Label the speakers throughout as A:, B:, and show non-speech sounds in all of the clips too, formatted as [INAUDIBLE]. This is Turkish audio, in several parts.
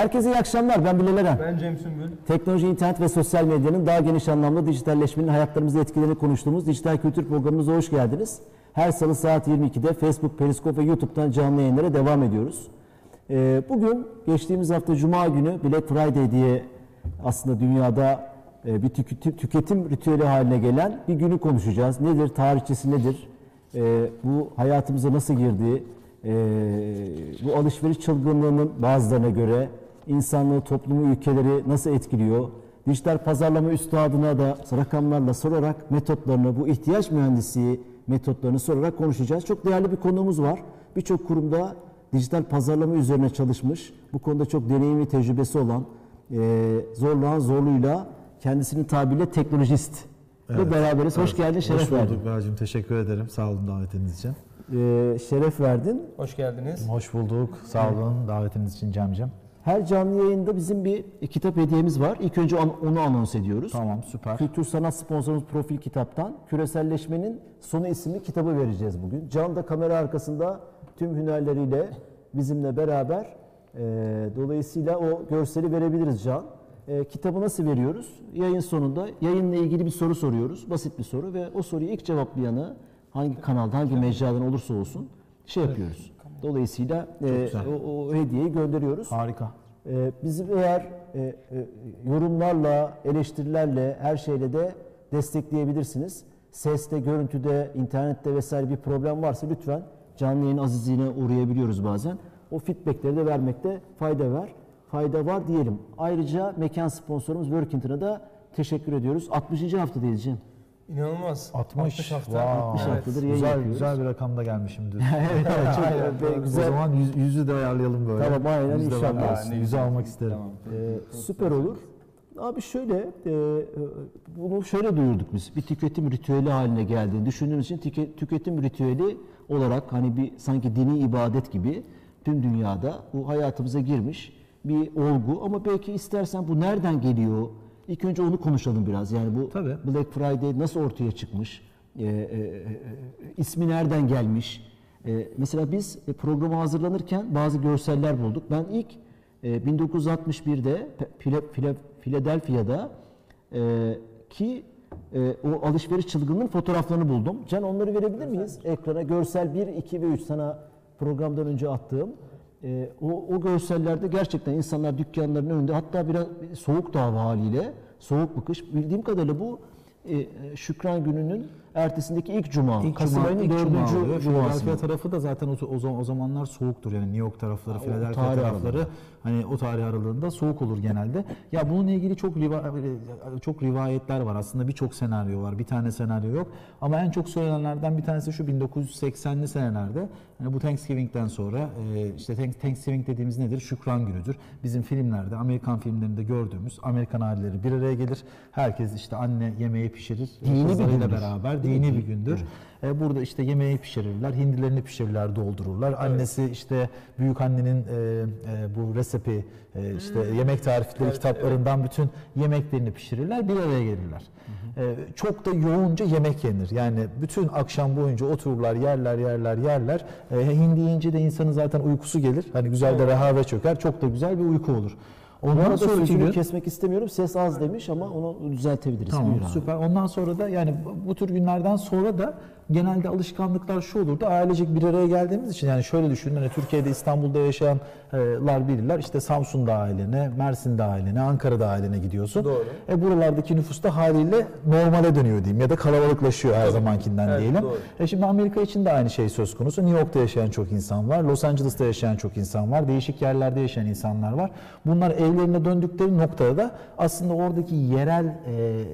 A: Herkese iyi akşamlar. Ben Bilal Eren.
B: Ben Cem Sümbül.
A: Teknoloji, internet ve sosyal medyanın daha geniş anlamda dijitalleşmenin hayatlarımızda etkilerini konuştuğumuz dijital kültür programımıza hoş geldiniz. Her salı saat 22'de Facebook, Periscope ve YouTube'dan canlı yayınlara devam ediyoruz. Ee, bugün geçtiğimiz hafta Cuma günü Black Friday diye aslında dünyada e, bir tüketim, tüketim ritüeli haline gelen bir günü konuşacağız. Nedir, tarihçesi nedir, Ee, bu hayatımıza nasıl girdi, Ee, bu alışveriş çılgınlığının bazılarına göre insanlığı, toplumu, ülkeleri nasıl etkiliyor? Dijital pazarlama üstadına da rakamlarla sorarak metotlarını, bu ihtiyaç mühendisliği metotlarını sorarak konuşacağız. Çok değerli bir konuğumuz var. Birçok kurumda dijital pazarlama üzerine çalışmış, bu konuda çok deneyim ve tecrübesi olan, e, zorluğun zorluğuyla kendisinin tabiriyle teknolojist. Ve beraberiz. Hoş geldin, şeref
C: Hoş bulduk Bercim. Teşekkür ederim. Sağ olun davetiniz için.
A: E, şeref verdin.
B: Hoş geldiniz.
C: Hoş bulduk. Sağ olun davetiniz için Cemcem.
A: Her canlı yayında bizim bir kitap hediyemiz var. İlk önce onu anons ediyoruz.
C: Tamam süper.
A: Kültür sanat sponsorumuz Profil Kitap'tan Küreselleşmenin Sonu isimli kitabı vereceğiz bugün. Can da kamera arkasında tüm hünerleriyle bizimle beraber. Ee, dolayısıyla o görseli verebiliriz Can. Ee, kitabı nasıl veriyoruz? Yayın sonunda yayınla ilgili bir soru soruyoruz. Basit bir soru ve o soruyu ilk cevaplayanı hangi kanalda, hangi mecradan olursa olsun şey yapıyoruz. Dolayısıyla e, o, o hediyeyi gönderiyoruz.
C: Harika.
A: Ee, Bizi eğer e, e, yorumlarla, eleştirilerle, her şeyle de destekleyebilirsiniz. Seste, görüntüde, internette vesaire bir problem varsa lütfen canlı yayın azizliğine uğrayabiliyoruz bazen. O feedbackleri de vermekte fayda var. Fayda var diyelim. Ayrıca mekan sponsorumuz Workington'a da teşekkür ediyoruz. 60. haftadayız Cem.
B: İnanılmaz.
C: 60.
B: hafta.
C: Wow.
A: 60
B: Evet.
A: haftadır
C: Güzel,
A: yapıyoruz.
C: güzel bir rakamda gelmişimdir. [LAUGHS]
A: evet, evet, çok
B: Aynen. [LAUGHS]
A: güzel.
C: O zaman yüz, yüzü de ayarlayalım böyle.
A: Tamam, aynen,
C: Yüzde
A: inşallah.
B: ne
C: Yüzü
B: güzel.
C: almak isterim.
B: Tamam.
A: Ee, süper olur. Abi şöyle, e, e, bunu şöyle duyurduk biz. Bir tüketim ritüeli haline geldiğini düşündüğümüz için tüke- tüketim ritüeli olarak hani bir sanki dini ibadet gibi tüm dünyada bu hayatımıza girmiş bir olgu. Ama belki istersen bu nereden geliyor? İlk önce onu konuşalım biraz. Yani bu
C: Tabii.
A: Black Friday nasıl ortaya çıkmış? E, e, e, ismi nereden gelmiş? E, mesela biz e, programa hazırlanırken bazı görseller bulduk. Ben ilk e, 1961'de File- File- Philadelphia'da e, ki e, o alışveriş çılgınlığının fotoğraflarını buldum. Can onları verebilir miyiz? Ekrana görsel 1, 2 ve 3 sana programdan önce attığım. E, o, o görsellerde gerçekten insanlar dükkanların önünde hatta biraz soğuk da hava haliyle soğuk bir kış. Bildiğim kadarıyla bu e, Şükran gününün ertesindeki ilk cuma.
C: İlk
A: Kasım ayının dördüncü cuması.
C: Philadelphia tarafı da zaten o, o, o zamanlar soğuktur yani New York tarafları, Philadelphia tarafları
A: aralığında.
C: Hani o tarih aralığında soğuk olur genelde. Ya bununla ilgili çok riva- çok rivayetler var. Aslında birçok senaryo var. Bir tane senaryo yok. Ama en çok söylenenlerden bir tanesi şu 1980'li senelerde hani bu Thanksgiving'den sonra e, işte Thanks- Thanksgiving dediğimiz nedir? Şükran günüdür. Bizim filmlerde, Amerikan filmlerinde gördüğümüz Amerikan aileleri bir araya gelir. Herkes işte anne yemeği pişirir.
A: Dini bir gündür.
C: beraber dini bir gündür. E, Burada işte yemeği pişirirler, hindilerini pişirirler, doldururlar. Annesi işte büyük annenin e, e, bu resepi e, işte yemek tarifleri
B: Evet,
C: kitaplarından bütün yemeklerini pişirirler, bir araya gelirler. E, çok da yoğunca yemek yenir. Yani bütün akşam boyunca otururlar, yerler, yerler, yerler. E, hindi yiyince de insanın zaten uykusu gelir. Hani güzel de rehavet çöker. Çok da güzel bir uyku olur. Ondan sonraki
A: sözünü
C: gün
A: kesmek istemiyorum. Ses az demiş ama onu düzeltebiliriz.
C: Tamam
A: Buyur
C: süper. Ondan sonra da yani bu tür günlerden sonra da genelde alışkanlıklar şu olurdu. Ailecek bir araya geldiğimiz için yani şöyle düşünün hani Türkiye'de İstanbul'da yaşayanlar bilirler. İşte Samsun'da ailene, Mersin'de ailene, Ankara'da ailene gidiyorsun.
B: Doğru.
C: E buralardaki nüfus da haliyle normale dönüyor diyeyim ya da kalabalıklaşıyor her zamankinden
B: Evet,
C: diyelim.
B: doğru.
C: E şimdi Amerika için de aynı şey söz konusu. New York'ta yaşayan çok insan var. Los Angeles'ta yaşayan çok insan var. Değişik yerlerde yaşayan insanlar var. Bunlar evlerine döndükleri noktada da aslında oradaki yerel e,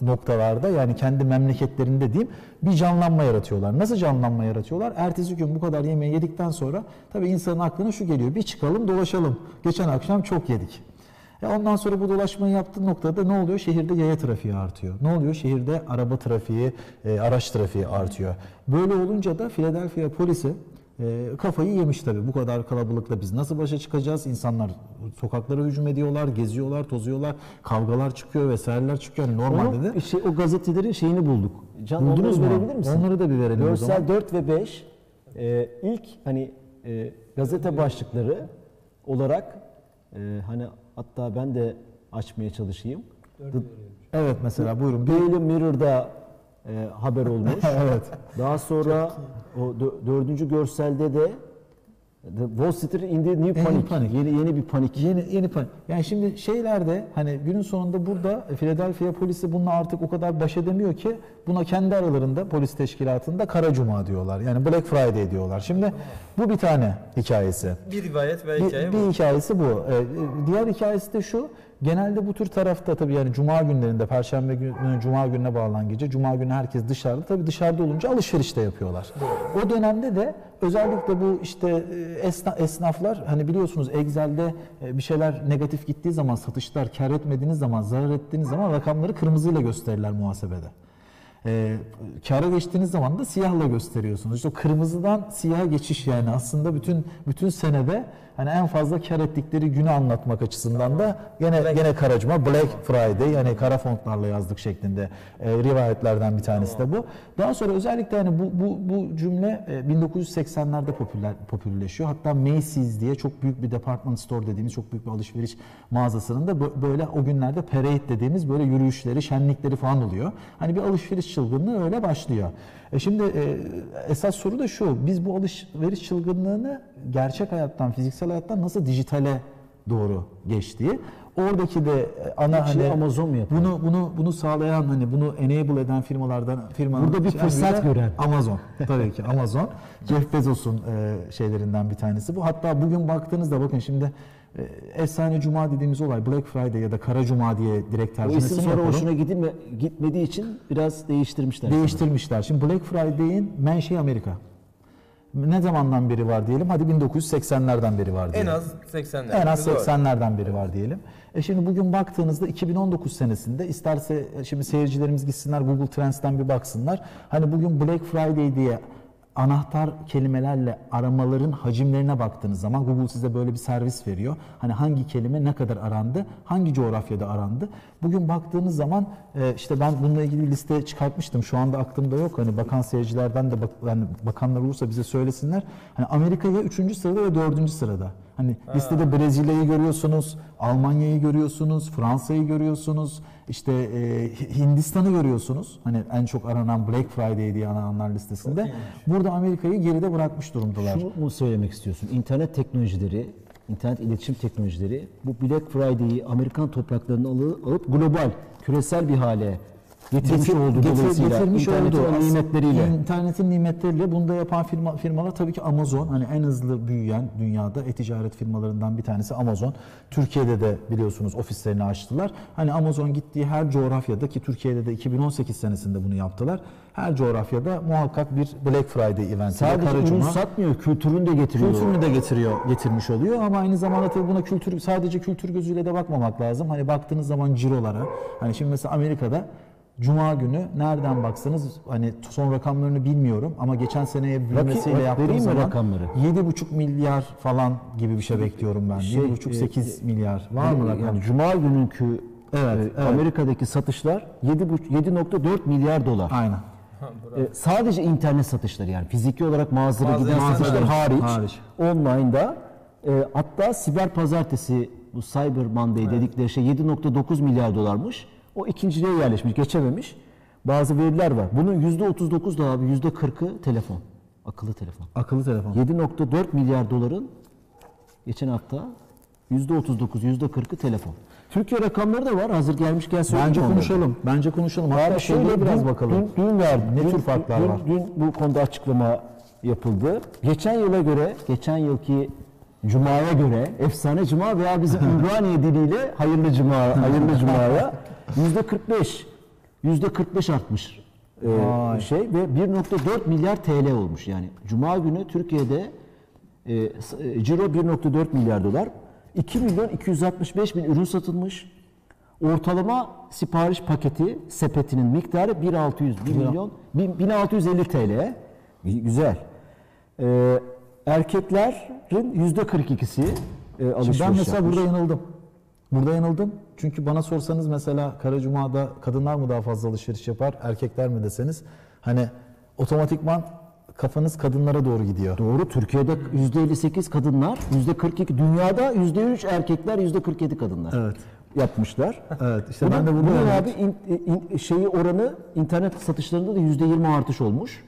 C: noktalarda yani kendi memleketlerinde diyeyim bir canlanma yaratıyorlar. Nasıl canlanma yaratıyorlar? Ertesi gün bu kadar yemeği yedikten sonra tabii insanın aklına şu geliyor. Bir çıkalım dolaşalım. Geçen akşam çok yedik. E ondan sonra bu dolaşmayı yaptığı noktada ne oluyor? Şehirde yaya trafiği artıyor. Ne oluyor? Şehirde araba trafiği, e, araç trafiği artıyor. Böyle olunca da Philadelphia polisi e, kafayı yemiş tabii. Bu kadar kalabalıkla biz nasıl başa çıkacağız? İnsanlar sokaklara hücum ediyorlar, geziyorlar, tozuyorlar, kavgalar çıkıyor vesaireler çıkıyor. Yani normalde
A: Onu,
C: de
A: şey, o gazetelerin şeyini bulduk. Can
C: buldunuz
A: onları
C: mu?
A: verebilir misin?
C: Onları da bir verelim o zaman.
A: Görsel 4 ve 5 e, ilk hani e, gazete başlıkları olarak Ee, hani hatta ben de açmaya çalışayım. The
C: Evet mesela buyurun.
A: Daily Mirror'da e, haber olmuş. [LAUGHS]
C: evet.
A: Daha sonra o dö- dördüncü görselde de The Wall Street in the New
C: En
A: Panic.
C: panik.
A: Yeni yeni bir panik.
C: Yeni yeni panik. Yani şimdi şeylerde hani günün sonunda burada Philadelphia polisi bununla artık o kadar baş edemiyor ki buna kendi aralarında polis teşkilatında Kara Cuma diyorlar. Yani Black Friday diyorlar. Şimdi bu bir tane hikayesi.
B: Bir rivayet ve
C: Bir,
B: hikaye
C: bir
B: bu.
C: hikayesi bu. Ee, diğer hikayesi de şu. Genelde bu tür tarafta tabii yani cuma günlerinde, perşembe günü, cuma gününe bağlanan gece, cuma günü herkes dışarıda. Tabii dışarıda olunca alışveriş de yapıyorlar. O dönemde de özellikle bu işte e, esna- esnaflar hani biliyorsunuz Excel'de e, bir şeyler negatif gittiği zaman satışlar kar etmediğiniz zaman, zarar ettiğiniz zaman rakamları kırmızıyla gösterirler muhasebede. E, kâra geçtiğiniz zaman da siyahla gösteriyorsunuz. İşte o kırmızıdan siyaha geçiş yani aslında bütün bütün senede hani en fazla kar ettikleri günü anlatmak açısından da gene gene karacıma Black Friday yani kara fontlarla yazdık şeklinde e, rivayetlerden bir tanesi de bu. Daha sonra özellikle hani bu bu bu cümle e, 1980'lerde popüler popülerleşiyor. Hatta Macy's diye çok büyük bir department store dediğimiz çok büyük bir alışveriş mağazasının da bö- böyle o günlerde parade dediğimiz böyle yürüyüşleri, şenlikleri falan oluyor. Hani bir alışveriş çılgınlığı öyle başlıyor. E şimdi e, esas soru da şu. Biz bu alışveriş çılgınlığını gerçek hayattan, fiziksel hayattan nasıl dijitale doğru geçtiği. Oradaki de e, ana hani
A: Amazon mu yapıyor?
C: bunu bunu bunu sağlayan hani bunu enable eden firmalardan firmanın
A: Burada bir
C: şey-
A: fırsat gören.
C: Amazon tabii ki Amazon. Jeff Bezos'un e, şeylerinden bir tanesi bu. Hatta bugün baktığınızda bakın şimdi efsane cuma dediğimiz olay Black Friday ya da Kara Cuma diye direkt
A: O isim
C: tercümesini
A: sonra
C: yapalım.
A: hoşuna gidilme, gitmediği için biraz değiştirmişler.
C: Değiştirmişler. Şimdi Black Friday'in menşei Amerika. Ne zamandan beri var diyelim? Hadi 1980'lerden beri var
B: En
C: diyelim.
B: az 80'ler.
C: En az
B: Doğru.
C: 80'lerden beri var diyelim. E şimdi bugün baktığınızda 2019 senesinde isterse e, şimdi seyircilerimiz gitsinler Google Trends'ten bir baksınlar. Hani bugün Black Friday diye anahtar kelimelerle aramaların hacimlerine baktığınız zaman Google size böyle bir servis veriyor. Hani hangi kelime ne kadar arandı, hangi coğrafyada arandı. Bugün baktığınız zaman e, işte ben bununla ilgili bir liste çıkartmıştım. Şu anda aklımda yok. Hani bakan seyircilerden de bak, yani bakanlar olursa bize söylesinler. Hani Amerika ya 3. sırada ya 4. sırada. Hani listede Brezilya'yı görüyorsunuz, Almanya'yı görüyorsunuz, Fransa'yı görüyorsunuz, işte e, Hindistan'ı görüyorsunuz. Hani en çok aranan Black Friday diye arananlar listesinde. Burada Amerika'yı geride bırakmış durumdalar.
A: Şunu mu söylemek istiyorsun? İnternet teknolojileri, internet iletişim teknolojileri bu Black Friday'i Amerikan topraklarına alı- alıp global, küresel bir hale getirmiş
C: Getir-
A: oldu
C: getir-
A: dolayısıyla
C: getirmiş
A: internetin
C: oldu.
A: nimetleriyle.
C: İnternetin nimetleriyle bunu da yapan firma, firmalar tabii ki Amazon. Hani en hızlı büyüyen dünyada e-ticaret firmalarından bir tanesi Amazon. Türkiye'de de biliyorsunuz ofislerini açtılar. Hani Amazon gittiği her coğrafyada ki Türkiye'de de 2018 senesinde bunu yaptılar. Her coğrafyada muhakkak bir Black Friday eventi.
A: Sadece ürün
C: Cuma.
A: satmıyor, kültürünü de getiriyor.
C: Kültürünü de getiriyor, getirmiş oluyor ama aynı zamanda tabii buna kültür sadece kültür gözüyle de bakmamak lazım. Hani baktığınız zaman cirolara, hani şimdi mesela Amerika'da Cuma günü nereden baksanız hani son rakamlarını bilmiyorum ama geçen seneye büyümesiyle
A: bak,
C: yaptığım zaman
A: rakamları?
C: 7,5 milyar falan gibi bir şey bekliyorum ben.
A: Şey,
C: 7,5-8 milyar. Var mı rakam?
A: Yani Cuma gününkü
C: Evet,
A: e,
C: evet.
A: Amerika'daki satışlar 7,5 7.4 milyar dolar.
C: Aynen.
A: E, sadece internet satışları yani fiziki olarak giden
B: giden
A: satışlar hariç,
C: hariç.
A: online'da e, hatta siber pazartesi bu Cyber Monday dedikleri şey 7.9 milyar dolarmış. O ikinciliğe yerleşmiş, geçememiş. Bazı veriler var. Bunun %39 da abi %40'ı telefon. Akıllı telefon.
C: Akıllı telefon.
A: 7.4 milyar doların geçen hafta %39, %40'ı telefon. Türkiye rakamları da var. Hazır gelmişken söyleyeyim
C: Bence
A: onları.
C: konuşalım. Bence konuşalım. Hatta şöyle
A: şöyle
C: biraz
A: dün-
C: bakalım.
A: Dün, dün verdi.
C: Ne
A: Dün-
C: tür farklar
A: dün,
C: var?
A: Dün bu konuda açıklama yapıldı. Geçen yıla göre, geçen yılki Cuma'ya göre efsane Cuma veya bizim [LAUGHS] Ümraniye diliyle hayırlı Cuma, hayırlı Cuma'ya yüzde 45, yüzde 45 artmış e,
C: Vay.
A: şey ve 1.4 milyar TL olmuş yani. Cuma günü Türkiye'de e, e, ciro 1.4 milyar dolar. 2 milyon 265 bin ürün satılmış. Ortalama sipariş paketi sepetinin miktarı 1600 1 milyon bin- 1650 TL. Güzel. Ee, erkeklerin yüzde 42'si e, alışveriş
C: ben mesela
A: yapmış.
C: burada yanıldım. Burada yanıldım. Çünkü bana sorsanız mesela Kara Cuma'da kadınlar mı daha fazla alışveriş yapar, erkekler mi deseniz hani otomatikman kafanız kadınlara doğru gidiyor.
A: Doğru. Türkiye'de %58 kadınlar, %42 dünyada %3 erkekler, %47 kadınlar.
C: Evet.
A: Yapmışlar.
C: Evet işte
A: Bunun,
C: ben de bunu
A: bunun abi in- in- şeyi oranı internet satışlarında da %20 artış olmuş.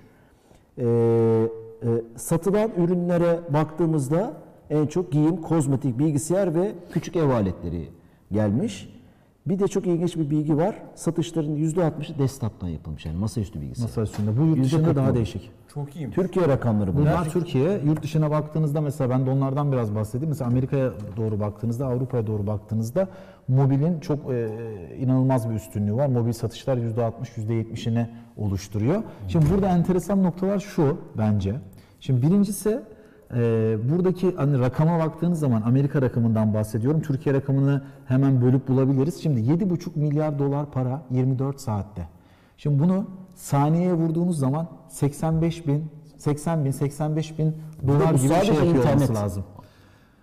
A: Ee, e, satılan ürünlere baktığımızda en çok giyim, kozmetik, bilgisayar ve küçük ev aletleri gelmiş. Bir de çok ilginç bir bilgi var. Satışların %60'ı desktop'tan yapılmış yani masaüstü bilgisayar.
C: Masa üstünde. Bu yurt dışında daha değişik.
B: Çok iyiymiş.
A: Türkiye rakamları bunlar.
C: Bunlar Türkiye. Yurt dışına baktığınızda mesela ben de onlardan biraz bahsedeyim. Mesela Amerika'ya doğru baktığınızda, Avrupa'ya doğru baktığınızda mobilin çok e, inanılmaz bir üstünlüğü var. Mobil satışlar %60, %70'ini oluşturuyor. Şimdi burada enteresan noktalar şu bence. Şimdi birincisi e, buradaki hani rakama baktığınız zaman Amerika rakamından bahsediyorum. Türkiye rakamını hemen bölüp bulabiliriz. Şimdi 7,5 milyar dolar para 24 saatte. Şimdi bunu saniyeye vurduğunuz zaman 85 bin, 80 bin, 85 bin dolar gibi bir şey yapıyor
A: internet.
C: lazım.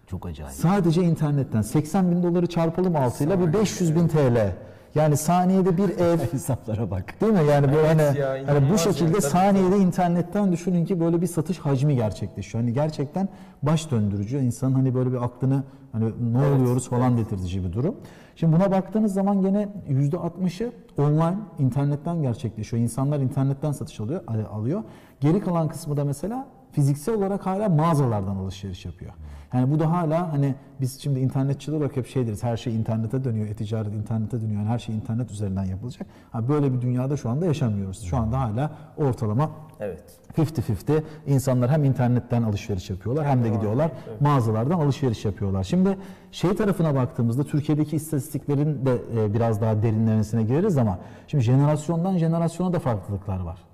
A: Çok acayip.
C: Sadece internetten 80 bin doları çarpalım altıyla bir 500 bin TL. Yani saniyede bir ev [LAUGHS]
A: Hesaplara bak.
C: Değil mi? Yani böyle
B: Evet
C: hani,
B: ya,
C: hani bu şekilde
B: yani.
C: saniyede internetten düşünün ki böyle bir satış hacmi gerçekleşiyor. Hani gerçekten baş döndürücü. İnsanın hani böyle bir aklını hani ne oluyoruz falan dedirtici bir durum. Şimdi buna baktığınız zaman gene %60'ı online internetten gerçekleşiyor. İnsanlar internetten satış alıyor, alıyor. Geri kalan kısmı da mesela fiziksel olarak hala mağazalardan alışveriş yapıyor. Yani bu da hala hani biz şimdi internetçiler olarak hep şey deriz her şey internete dönüyor, e-ticaret internete dönüyor. Yani her şey internet üzerinden yapılacak. Ha, böyle bir dünyada şu anda yaşamıyoruz. Şu anda hala ortalama
B: Evet.
C: 50-50 insanlar hem internetten alışveriş yapıyorlar hem de gidiyorlar mağazalardan alışveriş yapıyorlar. Şimdi şey tarafına baktığımızda Türkiye'deki istatistiklerin de e, biraz daha derinlemesine gireriz ama şimdi jenerasyondan jenerasyona da farklılıklar var.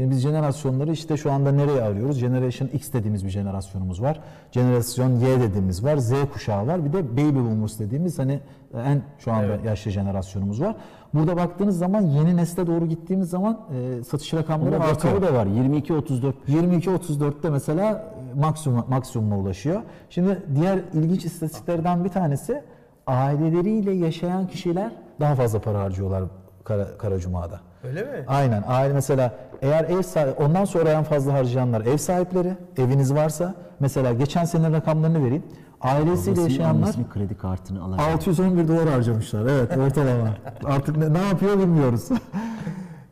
C: Şimdi biz jenerasyonları işte şu anda nereye arıyoruz? Generation X dediğimiz bir jenerasyonumuz var. Jenerasyon Y dediğimiz var. Z kuşağı var. Bir de Baby Boomers dediğimiz hani en şu anda yaşlı jenerasyonumuz var. Burada baktığınız zaman yeni nesle doğru gittiğimiz zaman e, satış rakamları
A: Bunun
C: artıyor.
A: da var. 22-34.
C: 22-34'te mesela maksimum maksimuma ulaşıyor. Şimdi diğer ilginç istatistiklerden bir tanesi aileleriyle yaşayan kişiler daha fazla para harcıyorlar Kara, Karacuma'da.
B: Öyle mi?
C: Aynen. Aile mesela eğer ev sahibi, ondan sonra en fazla harcayanlar ev sahipleri, eviniz varsa mesela geçen sene rakamlarını vereyim. Ailesiyle yaşayanlar
A: kredi kartını alacak.
C: 611 dolar harcamışlar. Evet ortalama. [LAUGHS] Artık ne, ne yapıyor bilmiyoruz.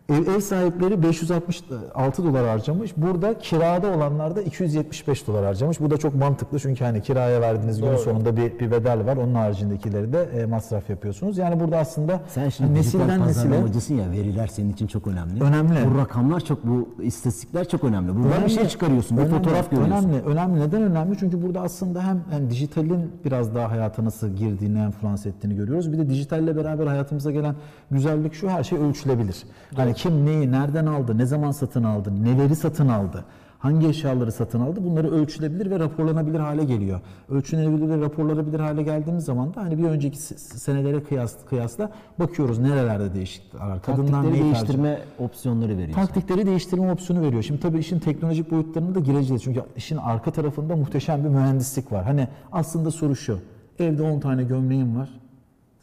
C: Ev, ev sahipleri 566 dolar harcamış. Burada kirada olanlar da 275 dolar harcamış. Bu da çok mantıklı çünkü hani kiraya verdiğiniz
B: Doğru.
C: sonunda bir, bir bedel var. Onun haricindekileri de e, masraf yapıyorsunuz. Yani burada aslında
A: Sen şimdi dijital
C: nesilden nesile
A: pazarlamacısın ya veriler senin için çok önemli.
C: Önemli.
A: Bu rakamlar çok bu istatistikler çok önemli. Buradan bir
C: Önemli.
A: şey çıkarıyorsun, bir
C: Önemli,
A: fotoğraf görüyorsun.
C: Önemli, önemli. Neden önemli? Çünkü burada aslında hem yani dijitalin biraz daha hayata nasıl girdiğini, enfluans ettiğini görüyoruz. Bir de dijitalle beraber hayatımıza gelen güzellik şu, her şey ölçülebilir. Hani kim neyi, nereden aldı, ne zaman satın aldı, neleri satın aldı, hangi eşyaları satın aldı bunları ölçülebilir ve raporlanabilir hale geliyor. Ölçülebilir ve raporlanabilir hale geldiğimiz zaman da hani bir önceki se- senelere kıyas, kıyasla bakıyoruz nerelerde değişiklikler var.
A: Taktikleri
C: neyi tercih
A: değiştirme opsiyonları veriyor.
C: Taktikleri değiştirme opsiyonu veriyor. Şimdi tabii işin teknolojik boyutlarına da gireceğiz. Çünkü işin arka tarafında muhteşem bir mühendislik var. Hani aslında soru şu. Evde 10 tane gömleğim var.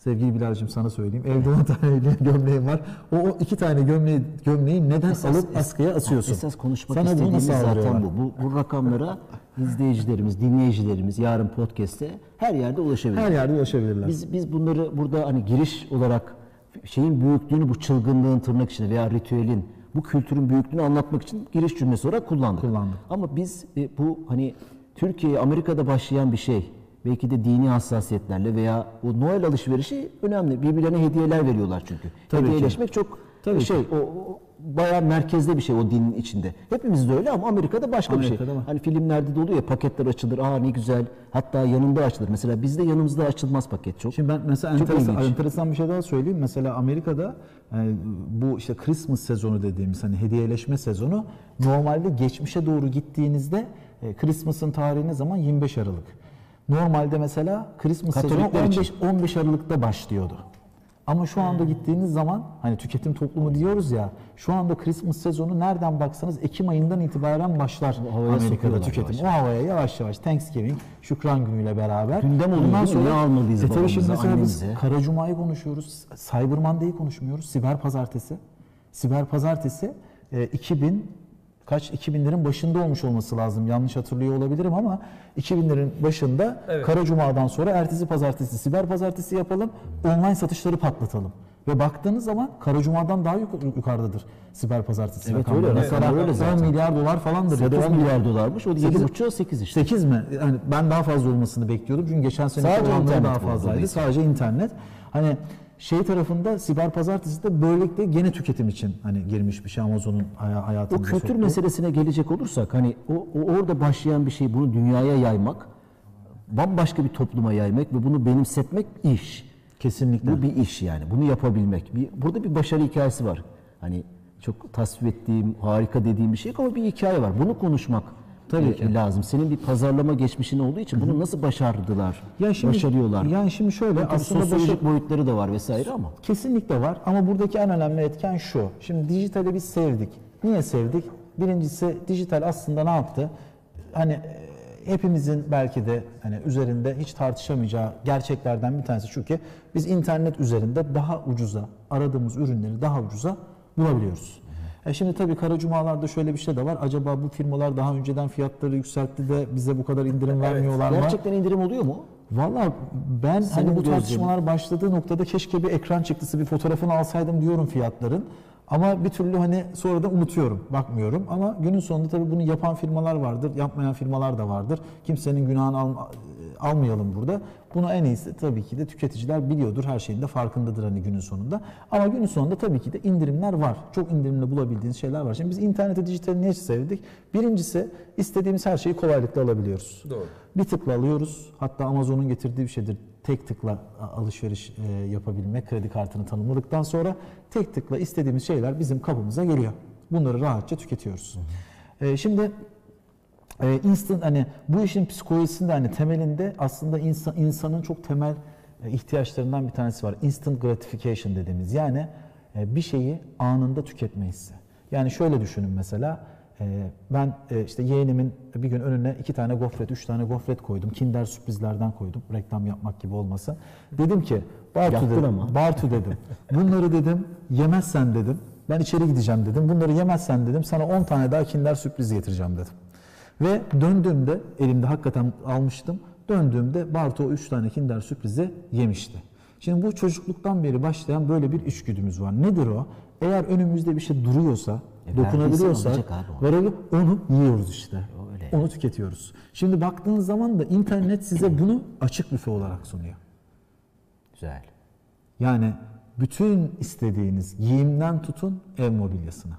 C: Sevgili Bilal'cim sana söyleyeyim. Evde 10 tane [LAUGHS] gömleğim var. O, o iki tane gömleği, gömleği neden alıp askıya asıyorsun?
A: Esas konuşmak
C: Sana
A: istediğimiz zaten bu. bu. Bu rakamlara [LAUGHS] izleyicilerimiz, dinleyicilerimiz yarın podcast'te her yerde ulaşabilir.
C: Her yerde ulaşabilirler.
A: Biz biz bunları burada hani giriş olarak şeyin büyüklüğünü bu çılgınlığın tırnak içinde veya ritüelin bu kültürün büyüklüğünü anlatmak için giriş cümlesi olarak kullandık.
C: Kullandık.
A: Ama biz e, bu hani Türkiye Amerika'da başlayan bir şey belki de dini hassasiyetlerle veya bu Noel alışverişi önemli. Birbirlerine hediyeler veriyorlar çünkü.
C: Tabii ki.
A: Hediyeleşmek çok
C: Tabii
A: şey o, o bayağı merkezde bir şey o dinin içinde. Hepimiz de öyle ama Amerika'da başka bir
C: Amerika'da
A: şey.
C: var.
A: Hani filmlerde de oluyor ya paketler açılır. Aa ne güzel. Hatta yanında açılır. Mesela bizde yanımızda açılmaz paket çok.
C: Şimdi ben mesela
A: Çok
C: enteresan,
A: ilginç.
C: enteresan bir şey daha söyleyeyim. Mesela Amerika'da e, bu işte Christmas sezonu dediğimiz hani hediyeleşme sezonu normalde geçmişe doğru gittiğinizde e, Christmas'ın tarihi ne zaman? 25 Aralık. Normalde mesela Christmas sezonu
A: Katolikler için.
C: 15, 15 Aralık'ta başlıyordu. Ama şu anda gittiğiniz zaman hani tüketim toplumu diyoruz ya şu anda Christmas sezonu nereden baksanız Ekim ayından itibaren başlar
A: havaya
C: Amerika'da tüketim.
A: yavaş
C: O havaya yavaş yavaş Thanksgiving, Şükran günüyle beraber.
A: Gündem oluyor
C: Ondan
A: değil mi? Ne almalıyız
C: e tabii şimdi mesela biz
A: annemize?
C: Kara Cuma'yı konuşuyoruz. Cyber Monday'ı konuşmuyoruz. Siber Pazartesi. Siber Pazartesi e, kaç 2000'lerin başında olmuş olması lazım. Yanlış hatırlıyor olabilirim ama 2000'lerin başında
B: Evet.
C: Kara Cuma'dan sonra ertesi pazartesi siber pazartesi yapalım. Online satışları patlatalım. Ve baktığınız zaman Kara Cuma'dan daha yuk- yukarıdadır siber pazartesi
A: Evet,
C: rakamları.
A: öyle.
C: Mesela
A: Rakamlar öyle
C: 10
A: zaten.
C: milyar dolar falandır.
A: 8
C: 10
A: milyar dolarmış. O da
C: Sekiz-
A: 7,5'a 8 işte.
C: 8 mi? Yani ben daha fazla olmasını bekliyordum. Çünkü geçen sene
A: Sadece
C: oranları
A: internet
C: daha fazlaydı. Sadece internet. Hani şey tarafında siber pazartesi de böylelikle gene tüketim için hani girmiş bir şey Amazon'un hay-
A: O kültür
C: soktuğu.
A: meselesine gelecek olursak hani o, o orada başlayan bir şey bunu dünyaya yaymak, bambaşka bir topluma yaymak ve bunu benimsetmek iş.
C: Kesinlikle.
A: Bu bir iş yani. Bunu yapabilmek. Bir, burada bir başarı hikayesi var. Hani çok tasvip ettiğim, harika dediğim bir şey ama bir hikaye var. Bunu konuşmak
C: Tabii
A: e,
C: ki.
A: lazım. Senin bir pazarlama geçmişin olduğu için bunu nasıl başardılar?
C: Ya şimdi,
A: başarıyorlar.
C: Yani şimdi şöyle
A: Tabii
C: aslında
A: sosyolojik
C: başa-
A: boyutları da var vesaire ama.
C: Kesinlikle var ama buradaki en önemli etken şu. Şimdi dijitali biz sevdik. Niye sevdik? Birincisi dijital aslında ne yaptı? Hani e, hepimizin belki de hani üzerinde hiç tartışamayacağı gerçeklerden bir tanesi şu ki biz internet üzerinde daha ucuza aradığımız ürünleri daha ucuza bulabiliyoruz. E şimdi tabii kara cumalarda şöyle bir şey de var. Acaba bu firmalar daha önceden fiyatları yükseltti de bize bu kadar indirim vermiyorlar mı?
A: Gerçekten indirim oluyor mu?
C: Valla ben
A: Senin
C: hani bu
A: gözlemin.
C: tartışmalar başladığı noktada keşke bir ekran çıktısı bir fotoğrafını alsaydım diyorum fiyatların. Ama bir türlü hani sonra da unutuyorum, bakmıyorum. Ama günün sonunda tabii bunu yapan firmalar vardır, yapmayan firmalar da vardır. Kimsenin günahını al- almayalım burada. Bunu en iyisi tabii ki de tüketiciler biliyordur, her şeyin de farkındadır hani günün sonunda. Ama günün sonunda tabii ki de indirimler var. Çok indirimli bulabildiğiniz şeyler var. Şimdi biz internete, dijitali niye sevdik? Birincisi istediğimiz her şeyi kolaylıkla alabiliyoruz.
B: Doğru.
C: Bir tıkla alıyoruz. Hatta Amazon'un getirdiği bir şeydir. Tek tıkla alışveriş e, yapabilmek, kredi kartını tanımladıktan sonra tek tıkla istediğimiz şeyler bizim kapımıza geliyor. Bunları rahatça tüketiyoruz. E, şimdi e, instant hani bu işin psikolojisinde hani temelinde aslında insan, insanın çok temel e, ihtiyaçlarından bir tanesi var. Instant gratification dediğimiz yani e, bir şeyi anında tüketme hissi. Yani şöyle düşünün mesela e, ben işte yeğenimin bir gün önüne iki tane gofret, üç tane gofret koydum. Kinder sürprizlerden koydum. Reklam yapmak gibi olmasa. Dedim ki Bartu
A: Yaptın
C: dedim.
A: ama.
C: Bartu dedim. Bunları dedim yemezsen dedim. Ben içeri gideceğim dedim. Bunları yemezsen dedim sana 10 tane daha kinder sürpriz getireceğim dedim. Ve döndüğümde elimde hakikaten almıştım. Döndüğümde Bartu o 3 tane kinder sürprizi yemişti. Şimdi bu çocukluktan beri başlayan böyle bir içgüdümüz var. Nedir o? Eğer önümüzde bir şey duruyorsa,
A: E,
C: dokunabiliyorsa, verelim onu yiyoruz işte.
A: Öyle.
C: Onu tüketiyoruz. Şimdi baktığınız zaman da internet size bunu açık büfe olarak sunuyor.
A: Güzel.
C: Yani bütün istediğiniz giyimden tutun ev mobilyasına.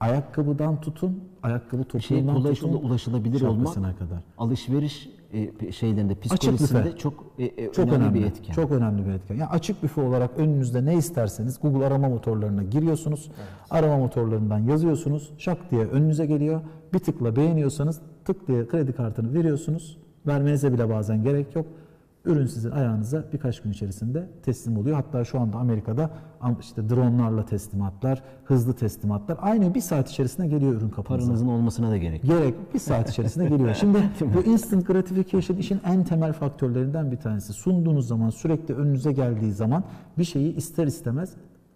C: Ayakkabıdan tutun, ayakkabı
A: Bir şey
C: topuğundan
A: kolay
C: tutun,
A: ulaşılabilir olmak
C: kadar.
A: alışveriş e, şeylerinde psikolojisinde çok e, e,
C: Çok
A: önemli,
C: önemli,
A: bir etken.
C: Çok önemli bir etken. Yani açık büfe olarak önünüzde ne isterseniz Google arama motorlarına giriyorsunuz. Arama motorlarından yazıyorsunuz. Şak diye önünüze geliyor. Bir tıkla beğeniyorsanız tık diye kredi kartını veriyorsunuz. Vermenize bile bazen gerek yok. Ürün sizin ayağınıza birkaç gün içerisinde teslim oluyor. Hatta şu anda Amerika'da am- işte dronlarla teslimatlar, hızlı teslimatlar aynı bir saat içerisinde geliyor ürün kapınıza.
A: Paranızın olmasına da gerek. yok.
C: Gerek bir saat içerisinde geliyor. [LAUGHS] Şimdi bu instant gratification işin en temel faktörlerinden bir tanesi. Sunduğunuz zaman sürekli önünüze geldiği zaman bir şeyi ister istemez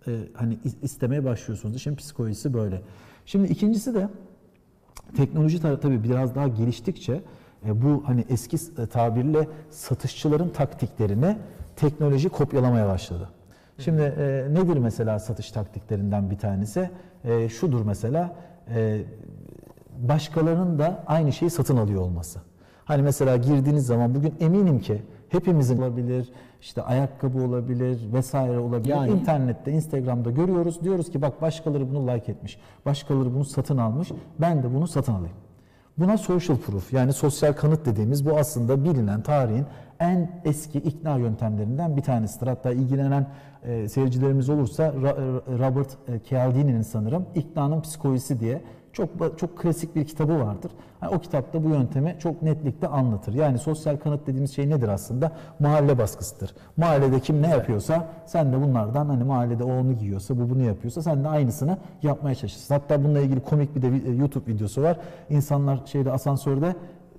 C: e, hani is- istemeye başlıyorsunuz. İşin psikolojisi böyle. Şimdi ikincisi de teknoloji tabii biraz daha geliştikçe bu hani eski s- tabirle satışçıların taktiklerini teknoloji kopyalamaya başladı. Şimdi e, nedir mesela satış taktiklerinden bir tanesi? E, şudur mesela e, başkalarının da aynı şeyi satın alıyor olması. Hani mesela girdiğiniz zaman bugün eminim ki hepimizin olabilir, işte ayakkabı olabilir vesaire olabilir.
A: Yani-
C: İnternette, Instagram'da görüyoruz. Diyoruz ki bak başkaları bunu like etmiş. Başkaları bunu satın almış. Ben de bunu satın alayım. Buna social proof yani sosyal kanıt dediğimiz bu aslında bilinen tarihin en eski ikna yöntemlerinden bir tanesidir. Hatta ilgilenen e, seyircilerimiz olursa Robert e, Cialdini'nin sanırım İknanın Psikolojisi diye çok çok klasik bir kitabı vardır. Yani o kitapta bu yöntemi çok netlikle anlatır. Yani sosyal kanıt dediğimiz şey nedir aslında? Mahalle baskısıdır. Mahallede kim ne yapıyorsa sen de bunlardan hani mahallede o onu giyiyorsa bu bunu yapıyorsa sen de aynısını yapmaya çalışırsın. Hatta bununla ilgili komik bir de vi- YouTube videosu var. İnsanlar şeyde asansörde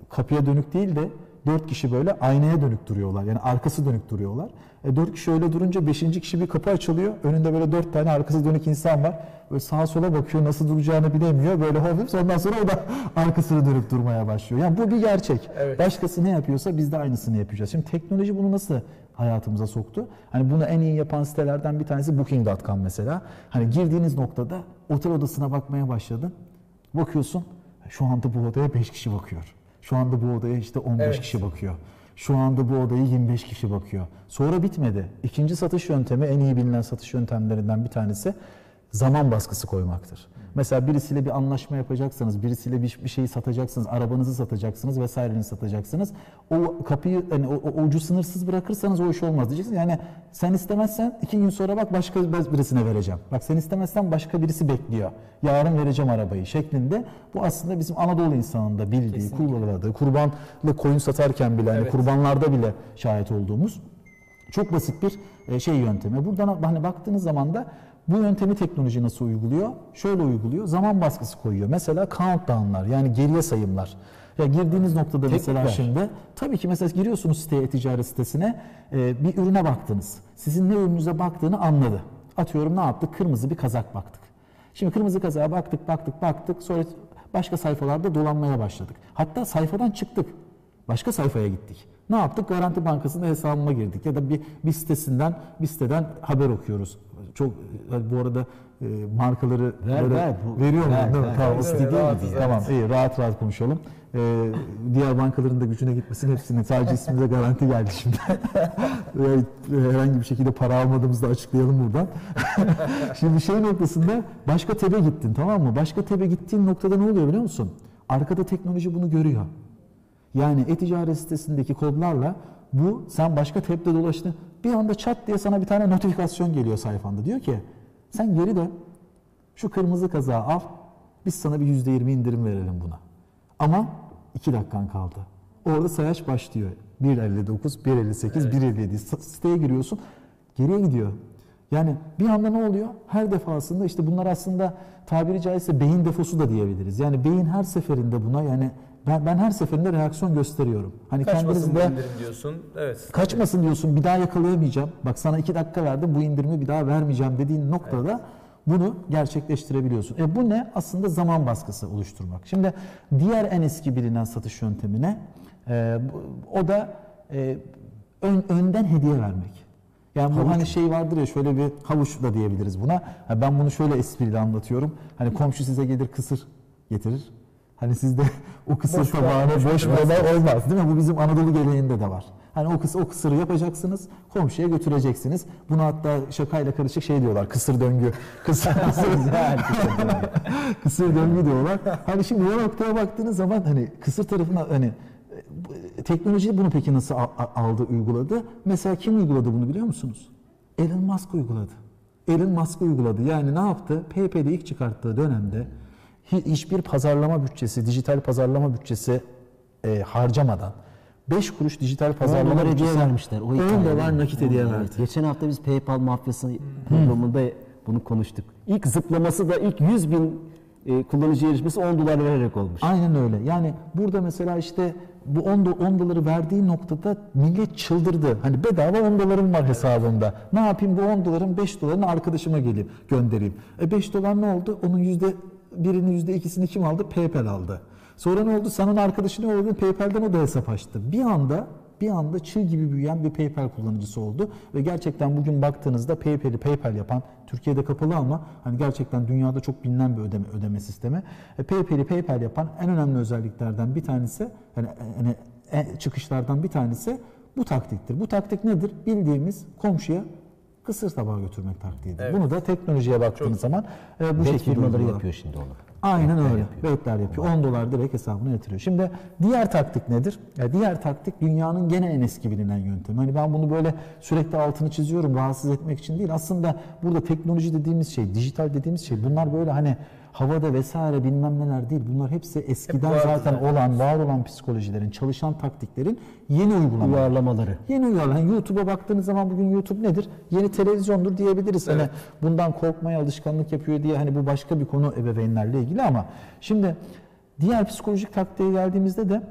C: kapıya dönük değil de Dört kişi böyle aynaya dönük duruyorlar. Yani arkası dönük duruyorlar. E, dört kişi öyle durunca beşinci kişi bir kapı açılıyor. Önünde böyle dört tane arkası dönük insan var. Böyle sağa sola bakıyor. Nasıl duracağını bilemiyor. Böyle hafif. Ondan sonra o da [LAUGHS] arkasını dönüp durmaya başlıyor. Yani bu bir gerçek.
B: Evet.
C: Başkası ne yapıyorsa biz de aynısını yapacağız. Şimdi teknoloji bunu nasıl hayatımıza soktu? Hani bunu en iyi yapan sitelerden bir tanesi Booking.com mesela. Hani girdiğiniz noktada otel odasına bakmaya başladın. Bakıyorsun şu anda bu odaya 5 kişi bakıyor. Şu anda bu odaya işte 15
B: Evet.
C: kişi bakıyor. Şu anda bu odaya 25 kişi bakıyor. Sonra bitmedi. İkinci satış yöntemi en iyi bilinen satış yöntemlerinden bir tanesi zaman baskısı koymaktır. Mesela birisiyle bir anlaşma yapacaksanız, birisiyle bir, bir şeyi satacaksınız, arabanızı satacaksınız vesaireni satacaksınız. O kapıyı hani o, o ucu sınırsız bırakırsanız o iş olmaz diyeceksiniz. Yani sen istemezsen iki gün sonra bak başka birisine vereceğim. Bak sen istemezsen başka birisi bekliyor. Yarın vereceğim arabayı şeklinde. Bu aslında bizim Anadolu insanında bildiği, kullanıldığı, kurbanlı koyun satarken bile, hani
B: Evet.
C: kurbanlarda bile şahit olduğumuz çok basit bir e, şey yöntemi. Buradan hani baktığınız zaman da bu yöntemi teknoloji nasıl uyguluyor? Şöyle uyguluyor. Zaman baskısı koyuyor. Mesela countdown'lar yani geriye sayımlar. Ya girdiğiniz noktada mesela
A: Teknikler.
C: şimdi tabii ki mesela giriyorsunuz siteye ticaret sitesine e, bir ürüne baktınız. Sizin ne ürününüze baktığını anladı. Atıyorum ne yaptık? Kırmızı bir kazak baktık. Şimdi kırmızı kazağa baktık baktık baktık sonra başka sayfalarda dolanmaya başladık. Hatta sayfadan çıktık. Başka sayfaya gittik. Ne yaptık? Garanti Bankası'nda hesabıma girdik ya da bir, bir sitesinden bir siteden haber okuyoruz. Çok e, bu arada e, markaları
A: Ver,
C: böyle
A: ver, bu-
C: veriyor mu?
A: ver,
C: Değil mi?
A: ver.
C: Tamam, değil
B: rahatız, evet.
C: Tamam, iyi rahat rahat konuşalım. Ee, diğer bankaların da gücüne gitmesin hepsinin sadece ismimize garanti geldi şimdi. [LAUGHS] Herhangi bir şekilde para almadığımızı da açıklayalım buradan. [LAUGHS] şimdi şey noktasında başka tebe gittin tamam mı? Başka tebe gittiğin noktada ne oluyor biliyor musun? Arkada teknoloji bunu görüyor. Yani e-ticaret sitesindeki kodlarla bu sen başka tabde dolaştın. Bir anda çat diye sana bir tane notifikasyon geliyor sayfanda. Diyor ki sen geri dön. Şu kırmızı kazağı al. Biz sana bir %20 indirim verelim buna. Ama 2 dakikan kaldı. Orada sayaç başlıyor. 1.59, 1.58, 1.57. S- Siteye giriyorsun. Geriye gidiyor. Yani bir anda ne oluyor? Her defasında işte bunlar aslında tabiri caizse beyin defosu da diyebiliriz. Yani beyin her seferinde buna yani ben, ben her seferinde reaksiyon gösteriyorum. Hani
B: Kaçmasın bu indirim diyorsun. Evet.
C: Kaçmasın diyorsun bir daha yakalayamayacağım. Bak sana iki dakika verdim bu indirimi bir daha vermeyeceğim dediğin noktada bunu gerçekleştirebiliyorsun. E bu ne? Aslında zaman baskısı oluşturmak. Şimdi diğer en eski bilinen satış yöntemine e, o da e, ön- önden hediye vermek. Yani bu hani şey vardır ya şöyle bir havuç da diyebiliriz buna. Ben bunu şöyle espriyle anlatıyorum. Hani komşu size gelir kısır getirir. Hani sizde [LAUGHS] o kısır
B: Boş
C: tabağına
B: bırakmış
C: boş
B: olmaz.
C: değil mi? Bu bizim Anadolu geleneğinde de var. Hani o kıs o kısırı yapacaksınız, komşuya götüreceksiniz. Bunu hatta şakayla karışık şey diyorlar. Kısır döngü. [LAUGHS] Kısır, [LAUGHS] kısır, kısır döngü diyorlar. Hani şimdi o noktaya baktığınız zaman hani kısır tarafına hani e, teknoloji bunu peki nasıl aldı, uyguladı? Mesela kim uyguladı bunu biliyor musunuz? Elon Musk uyguladı. Elon Musk uyguladı. Yani ne yaptı? PayPal'i ilk çıkarttığı dönemde hiçbir pazarlama bütçesi, dijital pazarlama bütçesi e, harcamadan 5 kuruş dijital
A: 10
C: pazarlama
A: dolar hediye
C: bütçesi
A: vermişler. O
C: 10
A: hikaye.
C: dolar nakit hediye
A: Evet.
C: verdi.
A: Geçen hafta biz PayPal mafyası programında bunu konuştuk. İlk zıplaması da ilk 100 bin e, kullanıcı yarışması 10 dolar vererek olmuş.
C: Aynen öyle. Yani burada mesela işte bu 10, do- 10 doları verdiği noktada millet çıldırdı. Hani bedava 10 dolarım var hesabımda. Ne yapayım bu 10 doların 5 dolarını arkadaşıma gelip göndereyim. E 5 dolar ne oldu? Onun yüzde birini yüzde ikisini kim aldı? PayPal aldı. Sonra ne oldu? Sanın arkadaşı ne oldu? PayPal'den o da hesap açtı. Bir anda bir anda çığ gibi büyüyen bir PayPal kullanıcısı oldu ve gerçekten bugün baktığınızda PayPal'i PayPal yapan Türkiye'de kapalı ama hani gerçekten dünyada çok bilinen bir ödeme ödeme sistemi. E, PayPal'i PayPal yapan en önemli özelliklerden bir tanesi hani, hani en- çıkışlardan bir tanesi bu taktiktir. Bu taktik nedir? Bildiğimiz komşuya kısır tabağı götürmek taktiğidir.
B: Evet.
C: Bunu da teknolojiye baktığınız zaman e, bu
A: Bet
C: şekilde
A: firmaları yapıyor şimdi onu.
C: Aynen
A: Betler
C: öyle.
A: yapıyor.
C: Betler yapıyor. 10 dolar direkt hesabına yatırıyor. Şimdi diğer taktik nedir? Ya diğer taktik dünyanın gene en eski bilinen yöntemi. Hani ben bunu böyle sürekli altını çiziyorum rahatsız etmek için değil. Aslında burada teknoloji dediğimiz şey, dijital dediğimiz şey bunlar böyle hani havada vesaire bilmem neler değil. Bunlar hepsi eskiden
B: vardı
C: zaten olan, var olan psikolojilerin, çalışan taktiklerin yeni uygulamaları.
A: Uyarlamaları.
C: Yeni uyarlama. Hani YouTube'a baktığınız zaman bugün YouTube nedir? Yeni televizyondur diyebiliriz. Hani bundan korkmaya alışkanlık yapıyor diye hani bu başka bir konu ebeveynlerle ilgili ama şimdi diğer psikolojik taktiğe geldiğimizde de